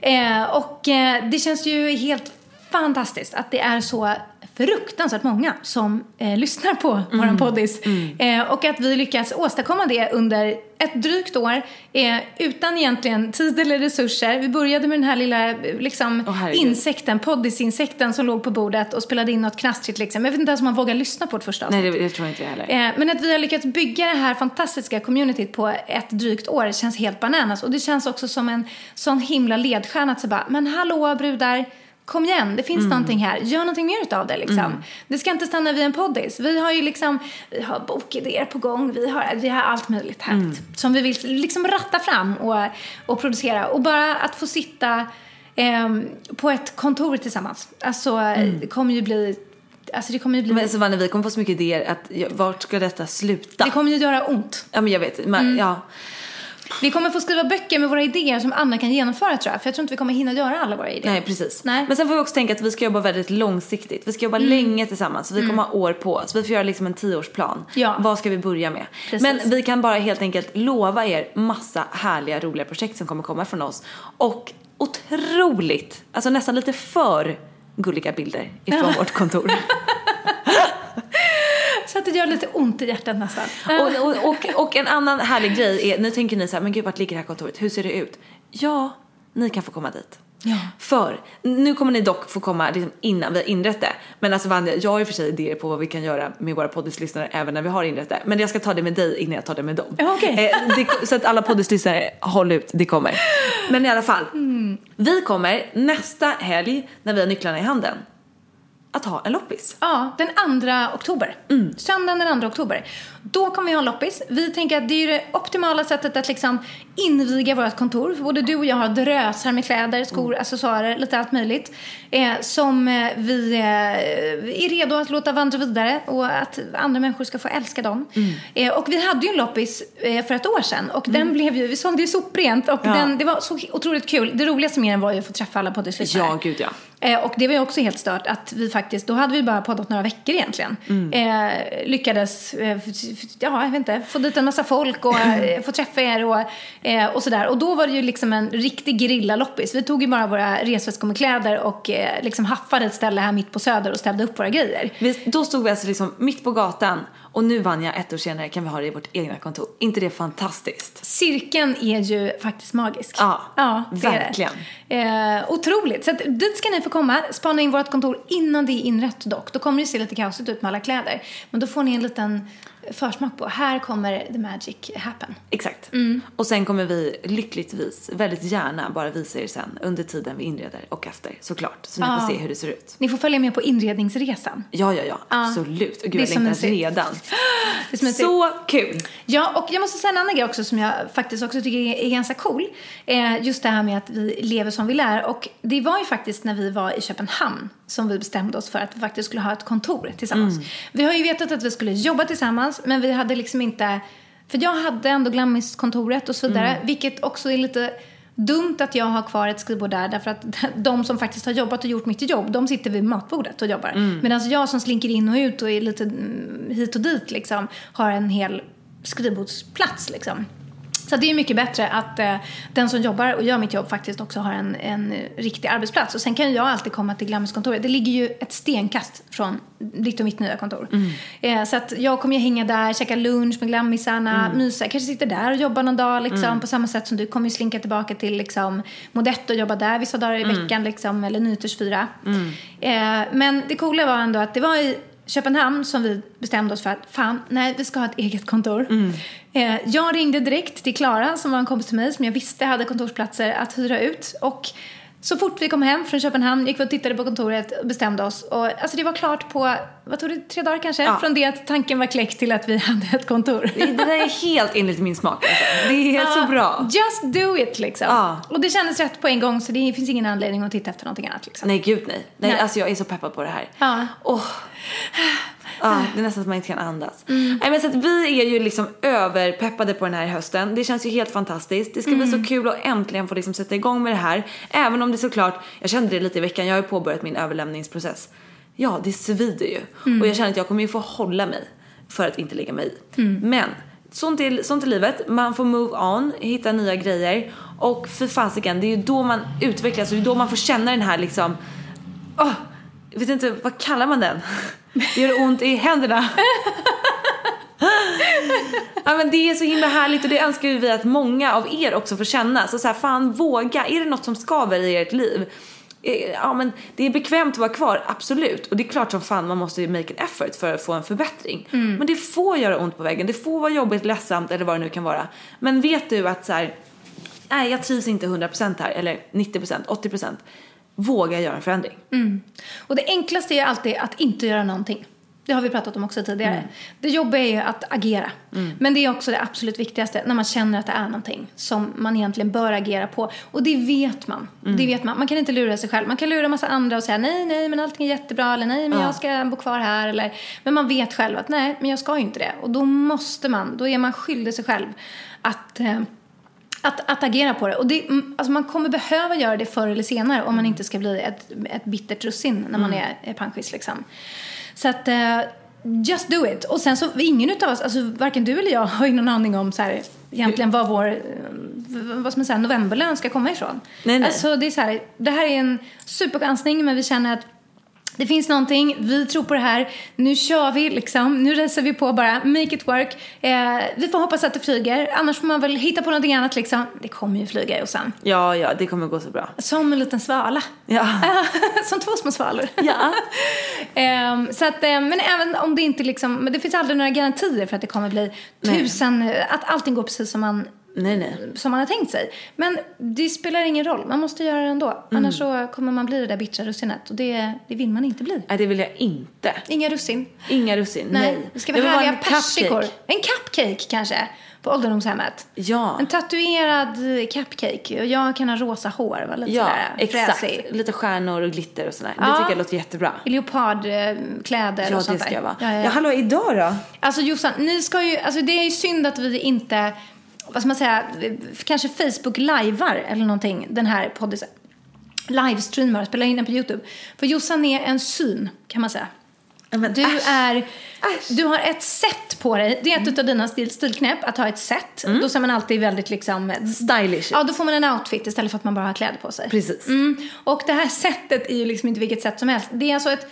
Eh, och eh, det känns ju helt fantastiskt att det är så fruktansvärt många som eh, lyssnar på våran poddis. Eh, och att vi lyckas åstadkomma det under ett drygt år eh, utan egentligen tid eller resurser. Vi började med den här lilla eh, liksom, herregud. insekten, poddisinsekten som låg på bordet och spelade in något knastrigt liksom. Jag vet inte ens om man vågar lyssna på ett första avsnitt. Nej, det, det tror jag inte jag heller. Eh, Men att vi har lyckats bygga det här fantastiska communityt på ett drygt år känns helt bananas. Och det känns också som en sån himla ledstjärna att så bara, men hallå brudar, kom igen, det finns någonting här, gör någonting mer utav det liksom. Det ska inte stanna vid en poddis. Vi har ju liksom, vi har bokidéer på gång, vi har, vi har allt möjligt härligt. Som vi vill liksom ratta fram och, och producera. Och bara att få sitta ehm, på ett kontor tillsammans, alltså det kommer ju bli, alltså det kommer ju bli, Men så Vanna, vi kommer få så mycket idéer att vart ska detta sluta? det kommer ju göra ont. Ja men jag vet, men, ja. Vi kommer få skriva böcker med våra idéer som andra kan genomföra tror jag. För jag tror inte vi kommer hinna göra alla våra idéer. Nej precis. Nej. Men sen får vi också tänka att vi ska jobba väldigt långsiktigt. Vi ska jobba länge tillsammans. Vi kommer ha år på oss. Vi får göra liksom en tioårsplan. Ja. Vad ska vi börja med? Precis. Men vi kan bara helt enkelt lova er massa härliga roliga projekt som kommer komma från oss. Och otroligt, alltså nästan lite för gulliga bilder ifrån vårt kontor. Det gör lite ont i hjärtat nästan. och, och, och, och en annan härlig grej är, nu tänker ni så här, men gud vart ligger det här kontoret? Hur ser det ut? Ja, ni kan få komma dit. Ja. För, nu kommer ni dock få komma liksom innan vi har inrett det. Men alltså Vanja, jag har ju för sig idéer på vad vi kan göra med våra poddislyssnare även när vi har inrett det. Men jag ska ta det med dig innan jag tar det med dem. Okej. Eh, det, så att alla poddislyssnare, håll ut, det kommer. Men i alla fall, Mm. vi kommer nästa helg när vi har nycklarna i handen att ha en loppis. Ja, den 2 oktober. Mm. Söndagen den 2 oktober. Då kommer vi ha en loppis. Vi tänker att det är det optimala sättet att liksom inviga vårt kontor. För både du och jag har drösar med kläder, skor, Mm. accessoarer, lite allt möjligt. Eh, som eh, vi eh, är redo att låta vandra vidare och att andra människor ska få älska dem. Mm. Eh, och vi hade ju en loppis eh, för ett år sedan och den blev ju, vi sålde ju soprent och Ja. den, det var så otroligt kul. Det roligaste med den var ju att få träffa alla poddislyssnare. Ja, gud ja. Eh, och det var ju också helt stört att vi faktiskt, då hade vi bara poddat några veckor egentligen. Mm. Lyckades, ja jag vet inte, få dit en massa folk och få träffa er och Eh, och sådär. Och då var det ju liksom en riktig gerillaloppis. Vi tog ju bara våra resväskor med kläder och eh, liksom haffade ett ställe här mitt på Söder och ställde upp våra grejer. Vi, då stod vi alltså liksom mitt på gatan och nu Vanja, ett år senare kan vi ha det i vårt egna kontor. inte det fantastiskt? Cirkeln är ju faktiskt magisk. Ja, ja är det. Eh, otroligt. Så att dit ska ni få komma. Spana in vårt kontor innan det är inrett dock. Då kommer det se lite kaosigt ut med alla kläder. Men då får ni en liten försmak på. Här kommer the magic happen. Exakt. Mm. Och sen kommer vi lyckligtvis väldigt gärna bara visa er sen under tiden vi inreder och efter såklart. Så ni Ja. får se hur det ser ut. Ni får följa med på inredningsresan. Ja, ja, ja. Absolut. Och Det är gud så jag längtar redan. Det är så. Så kul! Ja, och jag måste säga en annan grej också som jag faktiskt också tycker är, ganska cool. Eh, just det här med att vi lever som vi lär. Och det var ju faktiskt när vi var i Köpenhamn som vi bestämde oss för att vi faktiskt skulle ha ett kontor tillsammans. Vi har ju vetat att vi skulle jobba tillsammans, men vi hade liksom inte... För jag hade ändå Glammis-kontoret och så vidare, vilket också är lite dumt att jag har kvar ett skrivbord där därför att de som faktiskt har jobbat och gjort mitt jobb, de sitter vid matbordet och jobbar. Medan jag som slinker in och ut och är lite mm, hit och dit liksom, har en hel skrivbordsplats liksom. Så det är mycket bättre att eh, den som jobbar och gör mitt jobb faktiskt också har en, en riktig arbetsplats. Och sen kan jag alltid komma till Glammiskontoret. Det ligger ju ett stenkast från ditt och mitt nya kontor. Eh, så att jag kommer ju hänga där, käka lunch med glammisarna, mysa. Kanske sitter där och jobbar någon dag liksom. På samma sätt som du kommer ju slinka tillbaka till liksom Modetto och jobba där vissa dagar i veckan liksom. Eller Nyters fyra. Eh, men det coola var ändå att det var i Köpenhamn som vi bestämde oss för att fan, nej, vi ska ha ett eget kontor. Eh, jag ringde direkt till Klara som var en kompis till mig som jag visste hade kontorsplatser att hyra ut. Och så fort vi kom hem från Köpenhamn gick vi och tittade på kontoret och bestämde oss. Och, alltså det var klart på, vad tog det, tre dagar kanske? Ja. Från det att tanken var kläckt till att vi hade ett kontor. Det där är helt enligt min smak. Alltså. Det är så bra. Just do it liksom. Ja. Och det kändes rätt på en gång så det finns ingen anledning att titta efter någonting annat liksom. Nej, gud nej. Nej, Nej. alltså jag är så peppad på det här. Ja. Åh. Ah, det är nästan att man inte kan andas. Nej, men så att vi är ju liksom överpeppade på den här hösten. Det känns ju helt fantastiskt. Det ska bli så kul att äntligen få liksom sätta igång med det här. Även om det såklart, jag kände det lite i veckan, jag har ju påbörjat min överlämningsprocess. Ja, det svider ju. Och jag känner att jag kommer ju få hålla mig för att inte lägga mig i. Men sånt är, sånt är livet. Man får move on, hitta nya grejer. Och för fasiken, det är ju då man utvecklas och det är då man får känna den här liksom Åh, jag vet inte, vad kallar man den? Det gör ont i händerna. ja men det är så himla härligt och det önskar vi att många av er också får känna. Så så här, fan våga, är det något som skaver i ert liv? Eh, Ja men det är bekvämt att vara kvar, absolut. Och det är klart som fan man måste ju make an effort för att få en förbättring. Men det får göra ont på väggen, det får vara jobbigt, ledsamt eller vad det nu kan vara. Men vet du att så här, nej jag trivs inte 100% här, eller 90%, 80%. Våga göra en förändring. Och det enklaste är alltid att inte göra någonting. Det har vi pratat om också tidigare. Mm. Det jobbiga är ju att agera. Men det är också det absolut viktigaste när man känner att det är någonting som man egentligen bör agera på. Och det vet man. Mm. Det vet man. Man kan inte lura sig själv. Man kan lura en massa andra och säga nej, nej, men allting är jättebra. Eller nej, men jag ska bo kvar här. Eller, men man vet själv att nej, men jag ska ju inte det. Och då måste man, då är man skyldig sig själv att eh, att, att agera på det. Och det, mm, alltså man kommer behöva göra det förr eller senare om man inte ska bli ett, ett bittert russin när man är, är panschis liksom. Så att, eh, just do it. Och sen så, ingen utav oss, alltså varken du eller jag har ju någon aning om så här, egentligen vad vår, eh, vad ska man säga, novemberlön ska komma ifrån. Nej, nej. Alltså det är så här, det här är en superchansning men vi känner att det finns någonting, vi tror på det här, nu kör vi liksom, nu reser vi på bara, make it work. Eh, vi får hoppas att det flyger, annars får man väl hitta på någonting annat liksom. Det kommer ju flyga och sen. Ja, ja, det kommer gå så bra. Som en liten svala. Ja. Som två små svalor. Ja. Ehm, så att, eh, men även om det inte liksom, men det finns aldrig några garantier för att det kommer bli Nej. tusen, eh, att allting går precis som man Nej, nej. som man har tänkt sig. Men det spelar ingen roll, man måste göra det ändå. Annars så kommer man bli det där bittra russinet och det, det vill man inte bli. Nej, det vill jag inte. Inga russin. Inga russin, Nej, nej. det ska vara vill härliga en persikor. cupcake. En cupcake kanske, på ålderdomshemmet. Ja. En tatuerad cupcake och jag kan ha rosa hår, va? lite Ja, sådär exakt. fräsig. Lite stjärnor och glitter och sådär. Ja. Det tycker jag låter jättebra. Leopardkläder Ja, och det sånt ska där. jag vara. Ja, ja, Ja, ja. hallå, idag då? Alltså Jossan, ni ska ju, alltså det är ju synd att vi inte, vad ska man säga, kanske Facebook livear eller någonting, den här poddisen. Livestreamar, spelar in den på YouTube. För Jossan är en syn, kan man säga. Men Du äsch. är... Du har ett set på dig. Det är Mm. ett av dina stil, stilknep, att ha ett set. Då ser man alltid väldigt liksom... Stylish. Ja, då får man en outfit istället för att man bara har kläder på sig. Precis. Mm. Och det här setet är ju liksom inte vilket sätt som helst. Det är alltså ett,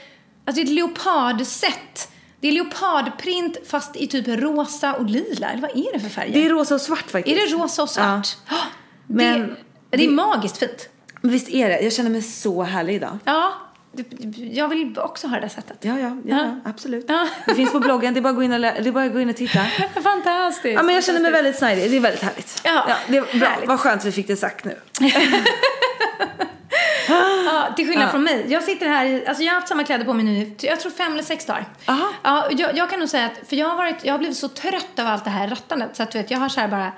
alltså ett leopardset. Det är leopardprint fast i typ rosa och lila. Eller vad är det för färger? Det är rosa och svart faktiskt. Är det rosa och svart? Ja. Men det, det är magiskt fint. Visst är det? Jag känner mig så härlig idag. Ja, det- jag vill också ha det där sättet. Ja, ja, ja, ja absolut. Ja. Det finns på bloggen, det är bara att gå in och, det är bara att gå in och titta. Fantastiskt. Ja, men jag känner mig väldigt snajdig, det är väldigt härligt. Ja, det är bra. härligt. Vad skönt att vi fick det sagt nu. Ja, till skillnad från mig. Jag sitter här i, alltså jag har haft samma kläder på mig nu jag tror fem eller sex dagar. Aha. Ja, jag, jag kan nog säga att, för jag har varit, jag har blivit så trött av allt det här rattandet så att du vet, jag har så här bara,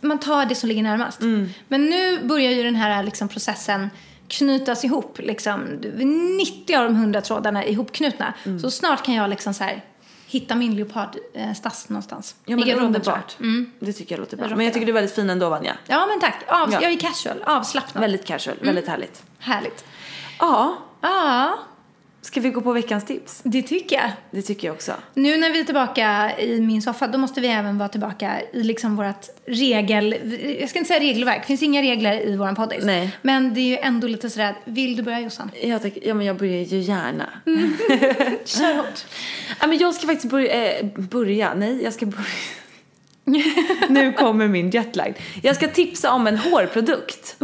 man tar det som ligger närmast. Mm. Men nu börjar ju den här liksom processen knytas ihop, liksom 90 av de 100 trådarna är ihopknutna. Mm. Så snart kan jag liksom så här hitta min leopardstass någonstans. Ja, men underbart. Mm. Det tycker jag låter bra. Men jag tycker du är väldigt fin ändå, Vanja. Ja, men tack. Av, Ja. Jag är casual, avslappnad. Väldigt casual, väldigt härligt. Härligt. Ja, Ja, ska vi gå på veckans tips? det tycker jag. Det tycker jag också. Nu när vi är tillbaka i min soffa, då måste vi även vara tillbaka i liksom vårt regel... Jag ska inte säga regelverk, det finns inga regler i vår poddis. Nej. Men det är ju ändå lite sådär, vill du börja Jossan? Jag tack, ja, men jag börjar ju gärna. Kör hårt. Ja, men jag ska faktiskt börja, eh, börja. nej jag ska börja. Nu kommer min jetlag. Jag ska tipsa om en hårprodukt.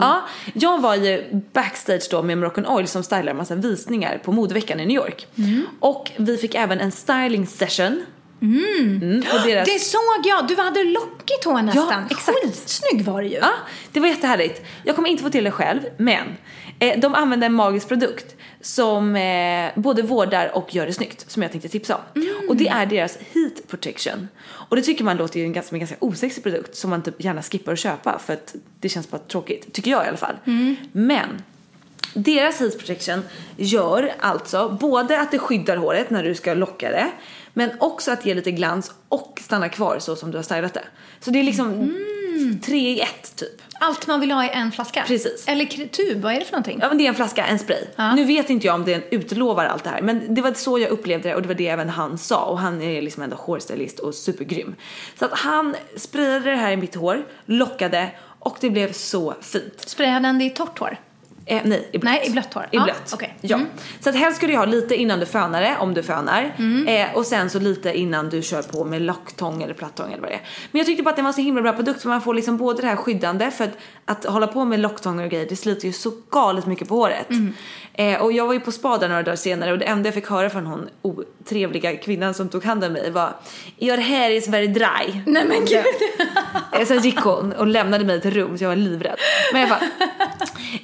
Ja, jag var ju backstage då med Moroccan Oil som stylar en massa visningar på modeveckan i New York. Och vi fick även en styling session. Mm, på deras... Det såg jag, du hade lockigt hår nästan. exakt. Skitsnygg var det ju. Ja, det var jättehärligt. Jag kommer inte få till det själv, men eh, de använder en magisk produkt som eh, både vårdar och gör det snyggt, som jag tänkte tipsa om. Och det är deras heat protection. Och det tycker man låter ju en ganska, en ganska osexig produkt som man typ gärna skippar att köpa för att det känns bara tråkigt, tycker jag i alla fall. Men deras heat protection gör alltså både att det skyddar håret när du ska locka det, men också att ge lite glans och stanna kvar så som du har stylat det. Så det är liksom tre i ett typ. Allt man vill ha i en flaska. Precis. Eller tub, vad är det för någonting? Ja men det är en flaska, en spray. Ja. Nu vet inte jag om det utlovar allt det här men det var så jag upplevde det och det var det även han sa och han är liksom ändå hårstylist och supergrym. Så att han sprayade det här i mitt hår, lockade och det blev så fint. Sprayade den det i torrt hår? Eh, nej, i blött. Nej, i blött hår. I Ja, blött. okej. Ja. Mm. Så att helst ska du ha lite innan du fönar det, om du fönar. Mm. Eh, och sen så lite innan du kör på med locktång eller plattång eller vad det är. Men jag tyckte bara att det var en så himla bra produkt för man får liksom både det här skyddande för att, att hålla på med locktångar och grejer det sliter ju så galet mycket på håret. Mm. Eh, och jag var ju på spa där några dagar senare och det enda jag fick höra från hon otrevliga kvinnan som tog hand om mig var Your hair is very dry. Nej men gud. Eh, Sen gick hon och lämnade mig till rum så jag var livrädd. Men i alla fall.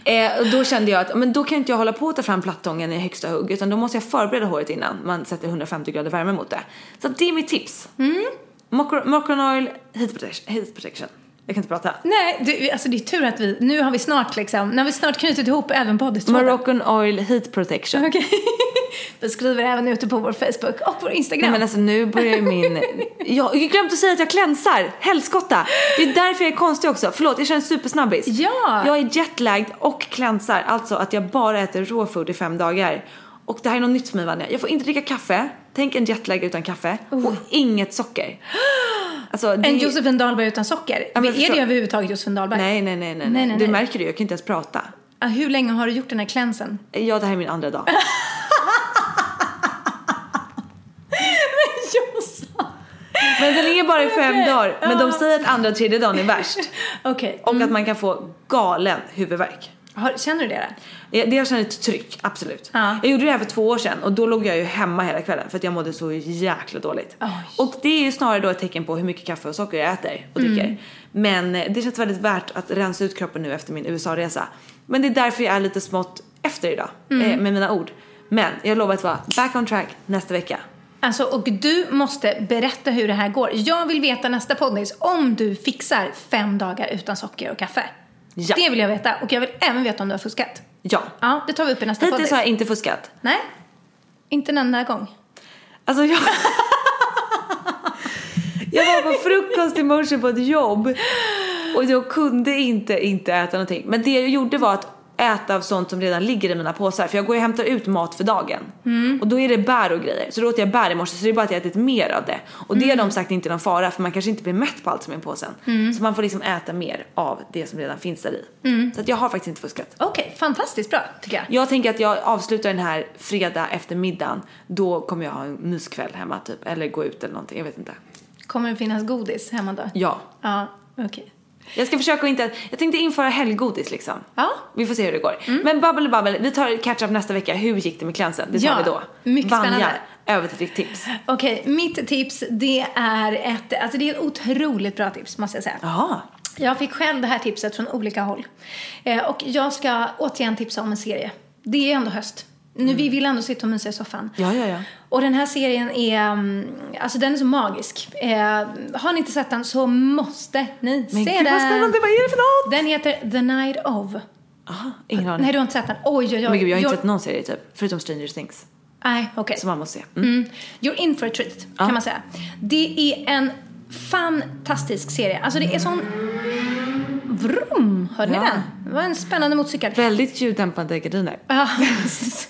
Då kände jag att men då kan inte jag hålla på att ta fram plattången i högsta hugg utan då måste jag förbereda håret innan man sätter 150 grader värme mot det. Så det är mitt tips. Mm. Oil heat protection, heat protection. Jag kan inte prata. Nej, du, alltså det är tur att vi, nu har vi snart liksom, nu har vi snart knutit ihop även poddistråden. Moroccan oil heat protection. Okej. Vi skriver även ute på vår Facebook och vår Instagram. Nej men alltså nu börjar ju min... Jag har glömt att säga att jag klänsar! Helskotta! Det är därför jag är konstig också. Förlåt, jag känner supersnabbis. Ja. Jag är jetlagged och klänsar. Alltså att jag bara äter raw food i fem dagar. Och det här är något nytt för mig Vanja. Jag får inte dricka kaffe. Tänk en jetlag utan kaffe. Och inget socker. Alltså, det En Josefin Dahlberg utan socker. Ja, är förstå- det överhuvudtaget Josefin Dahlberg? Nej, nej, nej, nej. Nej, nej, Du märker det, jag kan inte ens prata. Ah, Hur länge har du gjort den här cleansen? Ja, det här är min andra dag. Jossan! Men den är bara i fem dagar. Men de säger att andra och tredje dagen är värst. Okej. Och att man kan få galen huvudvärk. Känner du det? då? Ja, Det jag känner ett tryck, absolut. Ja. Jag gjorde det här för två år sedan och då låg jag ju hemma hela kvällen för att jag mådde så jäkla dåligt. Oj. Och det är ju snarare då ett tecken på hur mycket kaffe och socker jag äter och dricker. Mm. Men eh, det känns väldigt värt att rensa ut kroppen nu efter min USA-resa. Men det är därför jag är lite smått efter idag Mm. eh, med mina ord. Men jag lovar att vara back on track nästa vecka. Alltså, och du måste berätta hur det här går. Jag vill veta nästa poddis om du fixar fem dagar utan socker och kaffe. Ja. Det vill jag veta. Och jag vill även veta om du har fuskat. Ja. Ja, det tar vi upp i nästa Hittills poddis. har jag inte fuskat. Nej, inte en enda gång. Alltså jag... jag var på frukost i morse på ett jobb och jag kunde inte inte äta någonting. Men det jag gjorde var att äta av sånt som redan ligger i mina påsar. För jag går och hämtar ut mat för dagen. Och då är det bär och grejer. Så då åt jag bär i morse så det är bara att jag ätit mer av det. Och det har de sagt inte är någon fara för man kanske inte blir mätt på allt som är i påsen. Så man får liksom äta mer av det som redan finns där i. Så att jag har faktiskt inte fuskat. Okej, fantastiskt bra tycker jag. Jag tänker att jag avslutar den här fredag eftermiddagen. Då kommer jag ha en myskväll hemma typ. Eller gå ut eller någonting, jag vet inte. Kommer det finnas godis hemma då? Ja. Ja, okej. Jag ska försöka inte, jag tänkte införa helggodis liksom. Ja. Vi får se hur det går. Men babbel babbel, vi tar catch up nästa vecka. Hur gick det med cleansen? Det tar Ja, vi då. mycket Vanja, spännande. över till ditt tips. Okej, mitt tips det är ett, alltså det är ett otroligt bra tips måste jag säga. Jaha. Jag fick själv det här tipset från olika håll. Eh, och jag ska återigen tipsa om en serie. Det är ändå höst. Nu, Vi vill ändå sitta och mysa i soffan. Ja, ja, ja. Och den här serien är, mm, alltså den är så magisk. Eh, har ni inte sett den så måste ni Men se gud den. vad spännande, vad är det för något? Den heter The Night of. Aha, ingen aning. Nej, du har inte sett den? Oj, oj, oj. Men gud, jag har inte sett någon serie typ. Förutom Stranger Things. Nej, okej. Som man måste se. Mm. Mm. You're in for a treat, kan man säga. Det är en fantastisk serie. Alltså det är sån... Vrum! Hörde Ja. ni den? Det var en spännande motorcykel. Väldigt ljuddämpande gardiner. Ja.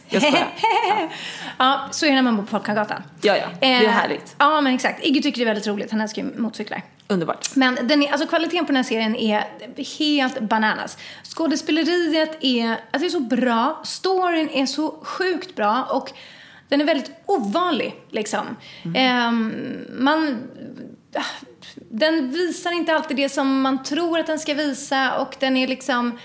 Jag skojar. ja, så är det när man bor på Folkungagatan. Ja, ja. Det är Eh, härligt. Ja, men exakt. Iggy tycker det är väldigt roligt. Han älskar ju motorcyklar. Underbart. Men den är, alltså kvaliteten på den här serien är helt bananas. Skådespeleriet är, alltså det är så bra, storyn är så sjukt bra och den är väldigt ovanlig liksom. Ehm, man, den visar inte alltid det som man tror att den ska visa och den är liksom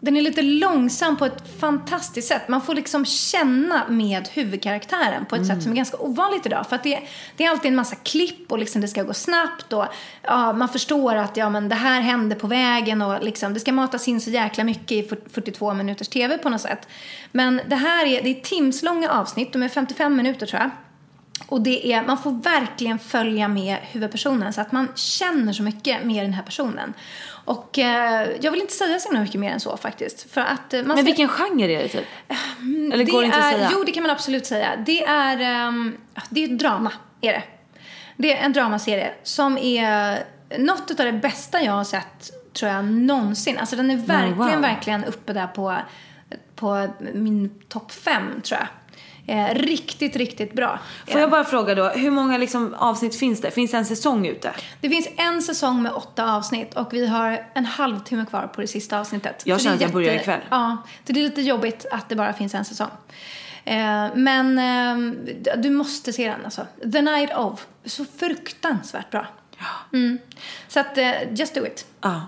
den är lite långsam på ett fantastiskt sätt. Man får liksom känna med huvudkaraktären på ett sätt som är ganska ovanligt idag. För att det, det är alltid en massa klipp och liksom det ska gå snabbt och ja, man förstår att ja, men det här hände på vägen och liksom, det ska matas in så jäkla mycket i 40 42 minuters tv på något sätt. Men det här är, det är timslånga avsnitt, de är 55 minuter tror jag. Och det är, man får verkligen följa med huvudpersonen så att man känner så mycket med den här personen. Och eh, jag vill inte säga så mycket mer än så faktiskt. För att eh, man Men ska- vilken genre är det typ? Eller går det inte är, att säga? Jo, det kan man absolut säga. Det är, ehm, det är ett drama, är det. Det är en dramaserie som är något av det bästa jag har sett, tror jag, någonsin. Alltså den är verkligen, wow. verkligen uppe där på, på min topp fem, tror jag. Eh, riktigt, riktigt bra. Får jag bara fråga då, hur många liksom avsnitt finns det? Finns det en säsong ute? Det finns en säsong med åtta avsnitt och vi har en halvtimme kvar på det sista avsnittet. Jag Så känner att jag börjar ikväll. Ja, så det är lite jobbigt att det bara finns en säsong. Eh, men eh, du måste se den alltså. The Night of. Så fruktansvärt bra. Mm. Så att, eh, just do it. Ja.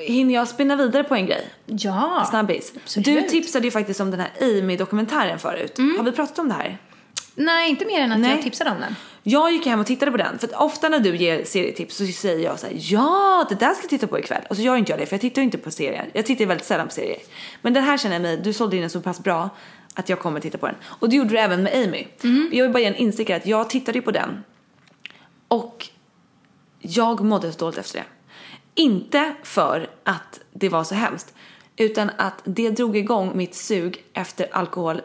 Hinner jag spinna vidare på en grej? Ja. Snabbis. Absolut. Du tipsade ju faktiskt om den här Amy-dokumentären förut. Har vi pratat om det här? Nej, inte mer än att Nej. jag tipsade om den. Jag gick hem och tittade på den. För att ofta när du ger serietips så säger jag så här: ja det där ska jag titta på ikväll. Och så gör inte jag det för jag tittar ju inte på serier. Jag tittar väldigt sällan på serier. Men den här känner jag mig, du sålde in den så pass bra att jag kommer titta på den. Och det gjorde du även med Amy. Jag vill bara ge en instickare att jag tittade ju på den. Och jag mådde så dåligt efter det. Inte för att det var så hemskt. Utan att det drog igång mitt sug efter alkohol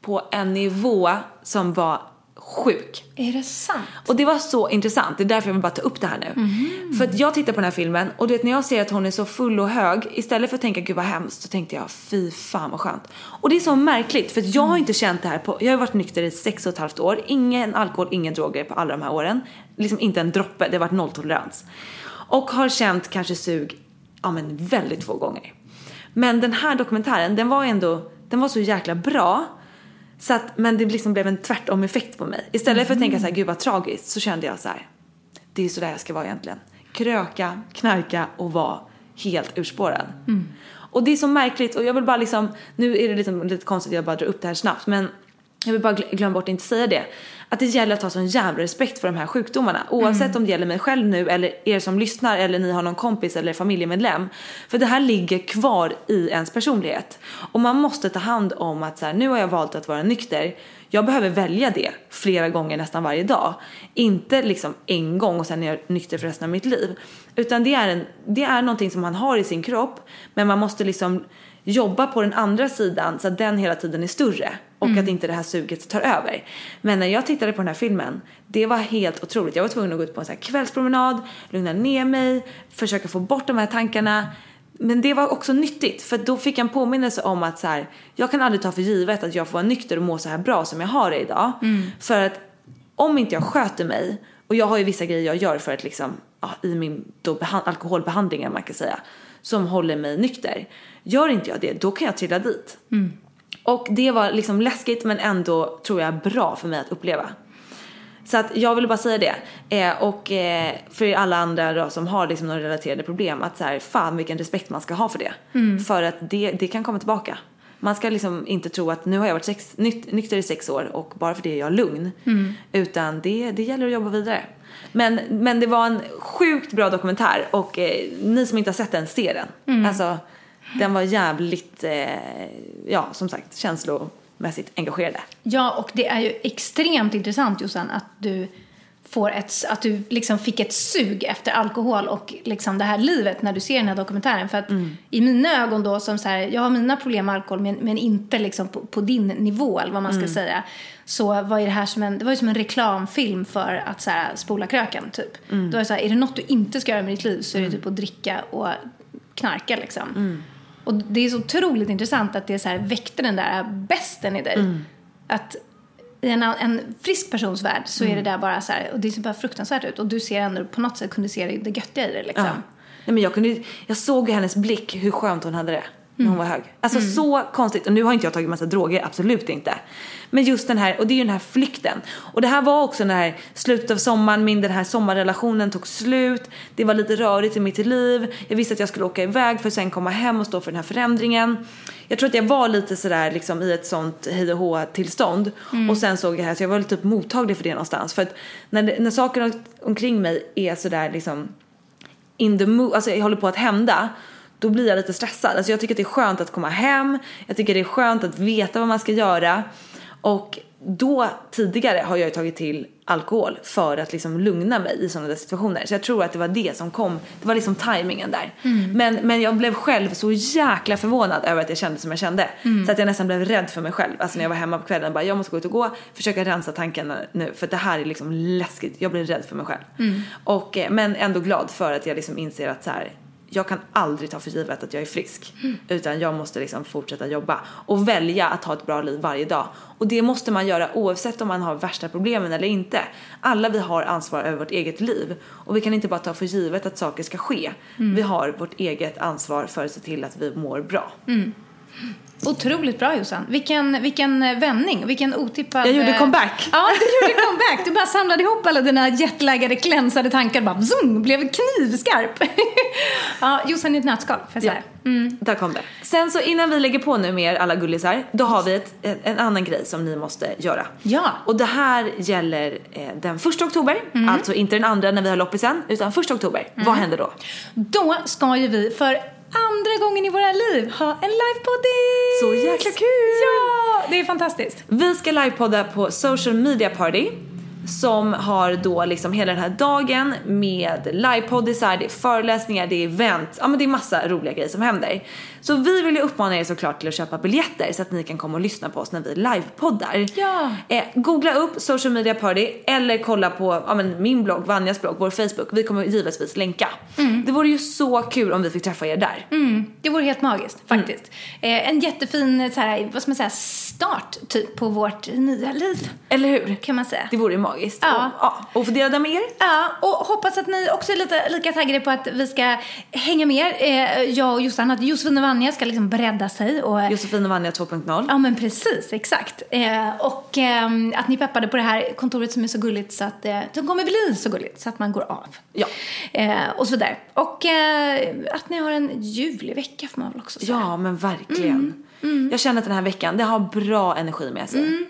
på en nivå som var sjuk. Är det sant? Och det var så intressant, det är därför jag vill bara ta upp det här nu. Mhm. För att jag tittar på den här filmen och du vet när jag ser att hon är så full och hög, istället för att tänka gud vad hemskt så tänkte jag fy fan vad skönt. Och det är så märkligt för att jag har inte känt det här på, jag har varit nykter i sex och ett halvt år, ingen alkohol, ingen droger på alla de här åren. Liksom inte en droppe, det har varit nolltolerans. Och har känt kanske sug, ja men väldigt få gånger. Men den här dokumentären, den var ändå, den var så jäkla bra. Så att, men det liksom blev en tvärtom effekt på mig. Istället för att tänka så här, gud vad tragiskt, så kände jag så här. Det är så där jag ska vara egentligen. Kröka, knarka och vara helt urspårad. Och det är så märkligt och jag vill bara liksom, nu är det liksom lite konstigt att jag bara drar upp det här snabbt men jag vill bara gl- glömma bort att inte säga det. Att det gäller att ha sån jävla respekt för de här sjukdomarna. Oavsett om det gäller mig själv nu eller er som lyssnar eller ni har någon kompis eller familjemedlem. För det här ligger kvar i ens personlighet. Och man måste ta hand om att så här, nu har jag valt att vara nykter. Jag behöver välja det flera gånger nästan varje dag. Inte liksom en gång och sen är jag nykter för resten av mitt liv. Utan det är, en, det är någonting som man har i sin kropp. Men man måste liksom jobba på den andra sidan så att den hela tiden är större och att inte det här suget tar över. Men när jag tittade på den här filmen, det var helt otroligt. Jag var tvungen att gå ut på en så kvällspromenad, lugna ner mig, försöka få bort de här tankarna. Men det var också nyttigt för då fick jag en påminnelse om att så här, jag kan aldrig ta för givet att jag får vara nykter och må så här bra som jag har det idag. För att om inte jag sköter mig, och jag har ju vissa grejer jag gör för att liksom, ja, i min då behan- alkoholbehandling man kan säga, som håller mig nykter. Gör inte jag det, då kan jag trilla dit. Och det var liksom läskigt men ändå tror jag bra för mig att uppleva. Så att jag ville bara säga det. Eh, och eh, för alla andra då, som har liksom några relaterade problem att så här, fan vilken respekt man ska ha för det. För att det, det kan komma tillbaka. Man ska liksom inte tro att nu har jag varit sex, nykt, nykter i sex år och bara för det är jag lugn. Utan det, det gäller att jobba vidare. Men, men det var en sjukt bra dokumentär och eh, ni som inte har sett den, se den. Alltså, den var jävligt, eh, ja som sagt, känslomässigt engagerande. Ja, och det är ju extremt intressant Jossan att du får ett, att du liksom fick ett sug efter alkohol och liksom det här livet när du ser den här dokumentären. För att i mina ögon då, som så här, jag har mina problem med alkohol men, men inte liksom på, på din nivå eller vad man ska säga. Så var det här som en, det var ju som en reklamfilm för att så här, spola kröken typ. Då är det så här, är det något du inte ska göra med ditt liv så är det typ att dricka och knarka liksom. Och det är så otroligt intressant att det så här väckte den där besten i dig. Att i en, en frisk persons värld så är det där bara så här, och det ser bara fruktansvärt ut. Och du ser ändå på något sätt kunde se det, det göttiga i det liksom. Ja. Nej, men jag, kunde, jag såg ju hennes blick hur skönt hon hade det när hon var hög. Alltså så konstigt. Och nu har inte jag tagit massa droger, absolut inte. Men just den här, och det är ju den här flykten. Och det här var också den här slutet av sommaren, min den här sommarrelationen tog slut. Det var lite rörigt i mitt liv. Jag visste att jag skulle åka iväg för att sen komma hem och stå för den här förändringen. Jag tror att jag var lite sådär liksom i ett sånt hej och hå tillstånd. Och sen såg jag här så jag var lite typ mottaglig för det någonstans. För att när, när saker omkring mig är sådär liksom in the mood, alltså jag håller på att hända, då blir jag lite stressad. Alltså jag tycker att det är skönt att komma hem, jag tycker det är skönt att veta vad man ska göra. Och då tidigare har jag ju tagit till alkohol för att liksom lugna mig i sådana där situationer. Så jag tror att det var det som kom, det var liksom tajmingen där. Men, men jag blev själv så jäkla förvånad över att jag kände som jag kände. Så att jag nästan blev rädd för mig själv. Alltså när jag var hemma på kvällen bara jag måste gå ut och gå, försöka rensa tankarna nu för det här är liksom läskigt. Jag blir rädd för mig själv. Och, eh, men ändå glad för att jag liksom inser att så här, jag kan aldrig ta för givet att jag är frisk. Utan jag måste liksom fortsätta jobba. Och välja att ha ett bra liv varje dag. Och det måste man göra oavsett om man har värsta problemen eller inte. Alla vi har ansvar över vårt eget liv. Och vi kan inte bara ta för givet att saker ska ske. Vi har vårt eget ansvar för att se till att vi mår bra. Otroligt bra Jossan. Vilken, vilken eh, vändning, vilken otippad... Jag gjorde eh, comeback. Ja, du gjorde comeback. Du bara samlade ihop alla dina jetlaggade, klänsade tankar bara zoom, blev knivskarp. ja, Jossan i ett nötskal, får jag Ja. säga. Mm. Där kom det. Sen så innan vi lägger på nu med er alla gullisar, då har vi ett, en, annan grej som ni måste göra. Ja. Och det här gäller eh, den första oktober, Mm. alltså inte den andra när vi har loppisen, utan första oktober. Vad händer då? Då ska ju vi för andra gången i våra liv ha en livepoddis! Så jäkla kul! Ja, det är fantastiskt. Vi ska livepodda på Social Media Party som har då liksom hela den här dagen med livepoddisar, det är föreläsningar, det är event, ja men det är massa roliga grejer som händer. Så vi vill ju uppmana er såklart till att köpa biljetter så att ni kan komma och lyssna på oss när vi livepoddar. Ja. Eh, googla upp Social Media Party eller kolla på ja, men min blogg, Vanjas blogg, vår Facebook. Vi kommer givetvis länka. Det vore ju så kul om vi fick träffa er där. Mm, det vore helt magiskt faktiskt. Eh, en jättefin så här, vad ska man säga, start typ på vårt nya liv. Eller hur? Kan man säga. Det vore ju magiskt. Ja. Och, ja, och få dela det med er. Ja, och hoppas att ni också är lite, lika taggade på att vi ska hänga med. Eh, jag och Jossan, att Josefin och Vanja ska liksom bredda sig. Och, Josefin och Vanja 2.0. Ja men precis, exakt. Eh, och ehm, att ni peppade på det här kontoret som är så gulligt så att eh, det kommer bli så gulligt så att man går av. Ja. Eh, och så vidare. Och eh, att ni har en ljuvlig vecka får man väl också säga. Ja, men verkligen. Jag känner att den här veckan, det har bra energi med sig.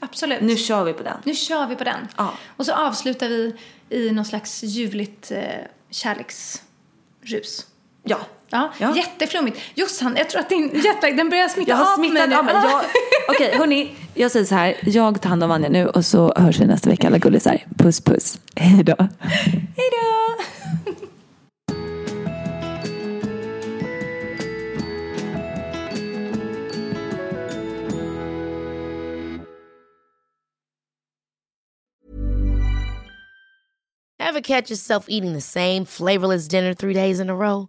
Absolut. Nu kör vi på den. Nu kör vi på den. Ja. Och så avslutar vi i någon slags ljuvligt eh, kärleksrus. Ja. Ja, Ja. jätteflummigt. Jossan, jag tror att din jetlag, den börjar smitta Jag har av mig smittat nu. av mig. Jag- Okej, hörni. Jag säger så här. Jag tar hand om Vanja nu och så hörs vi nästa vecka alla gullisar. Puss, puss. Hej då. Hej då! Ever catch yourself eating the same flavorless dinner three days in a row?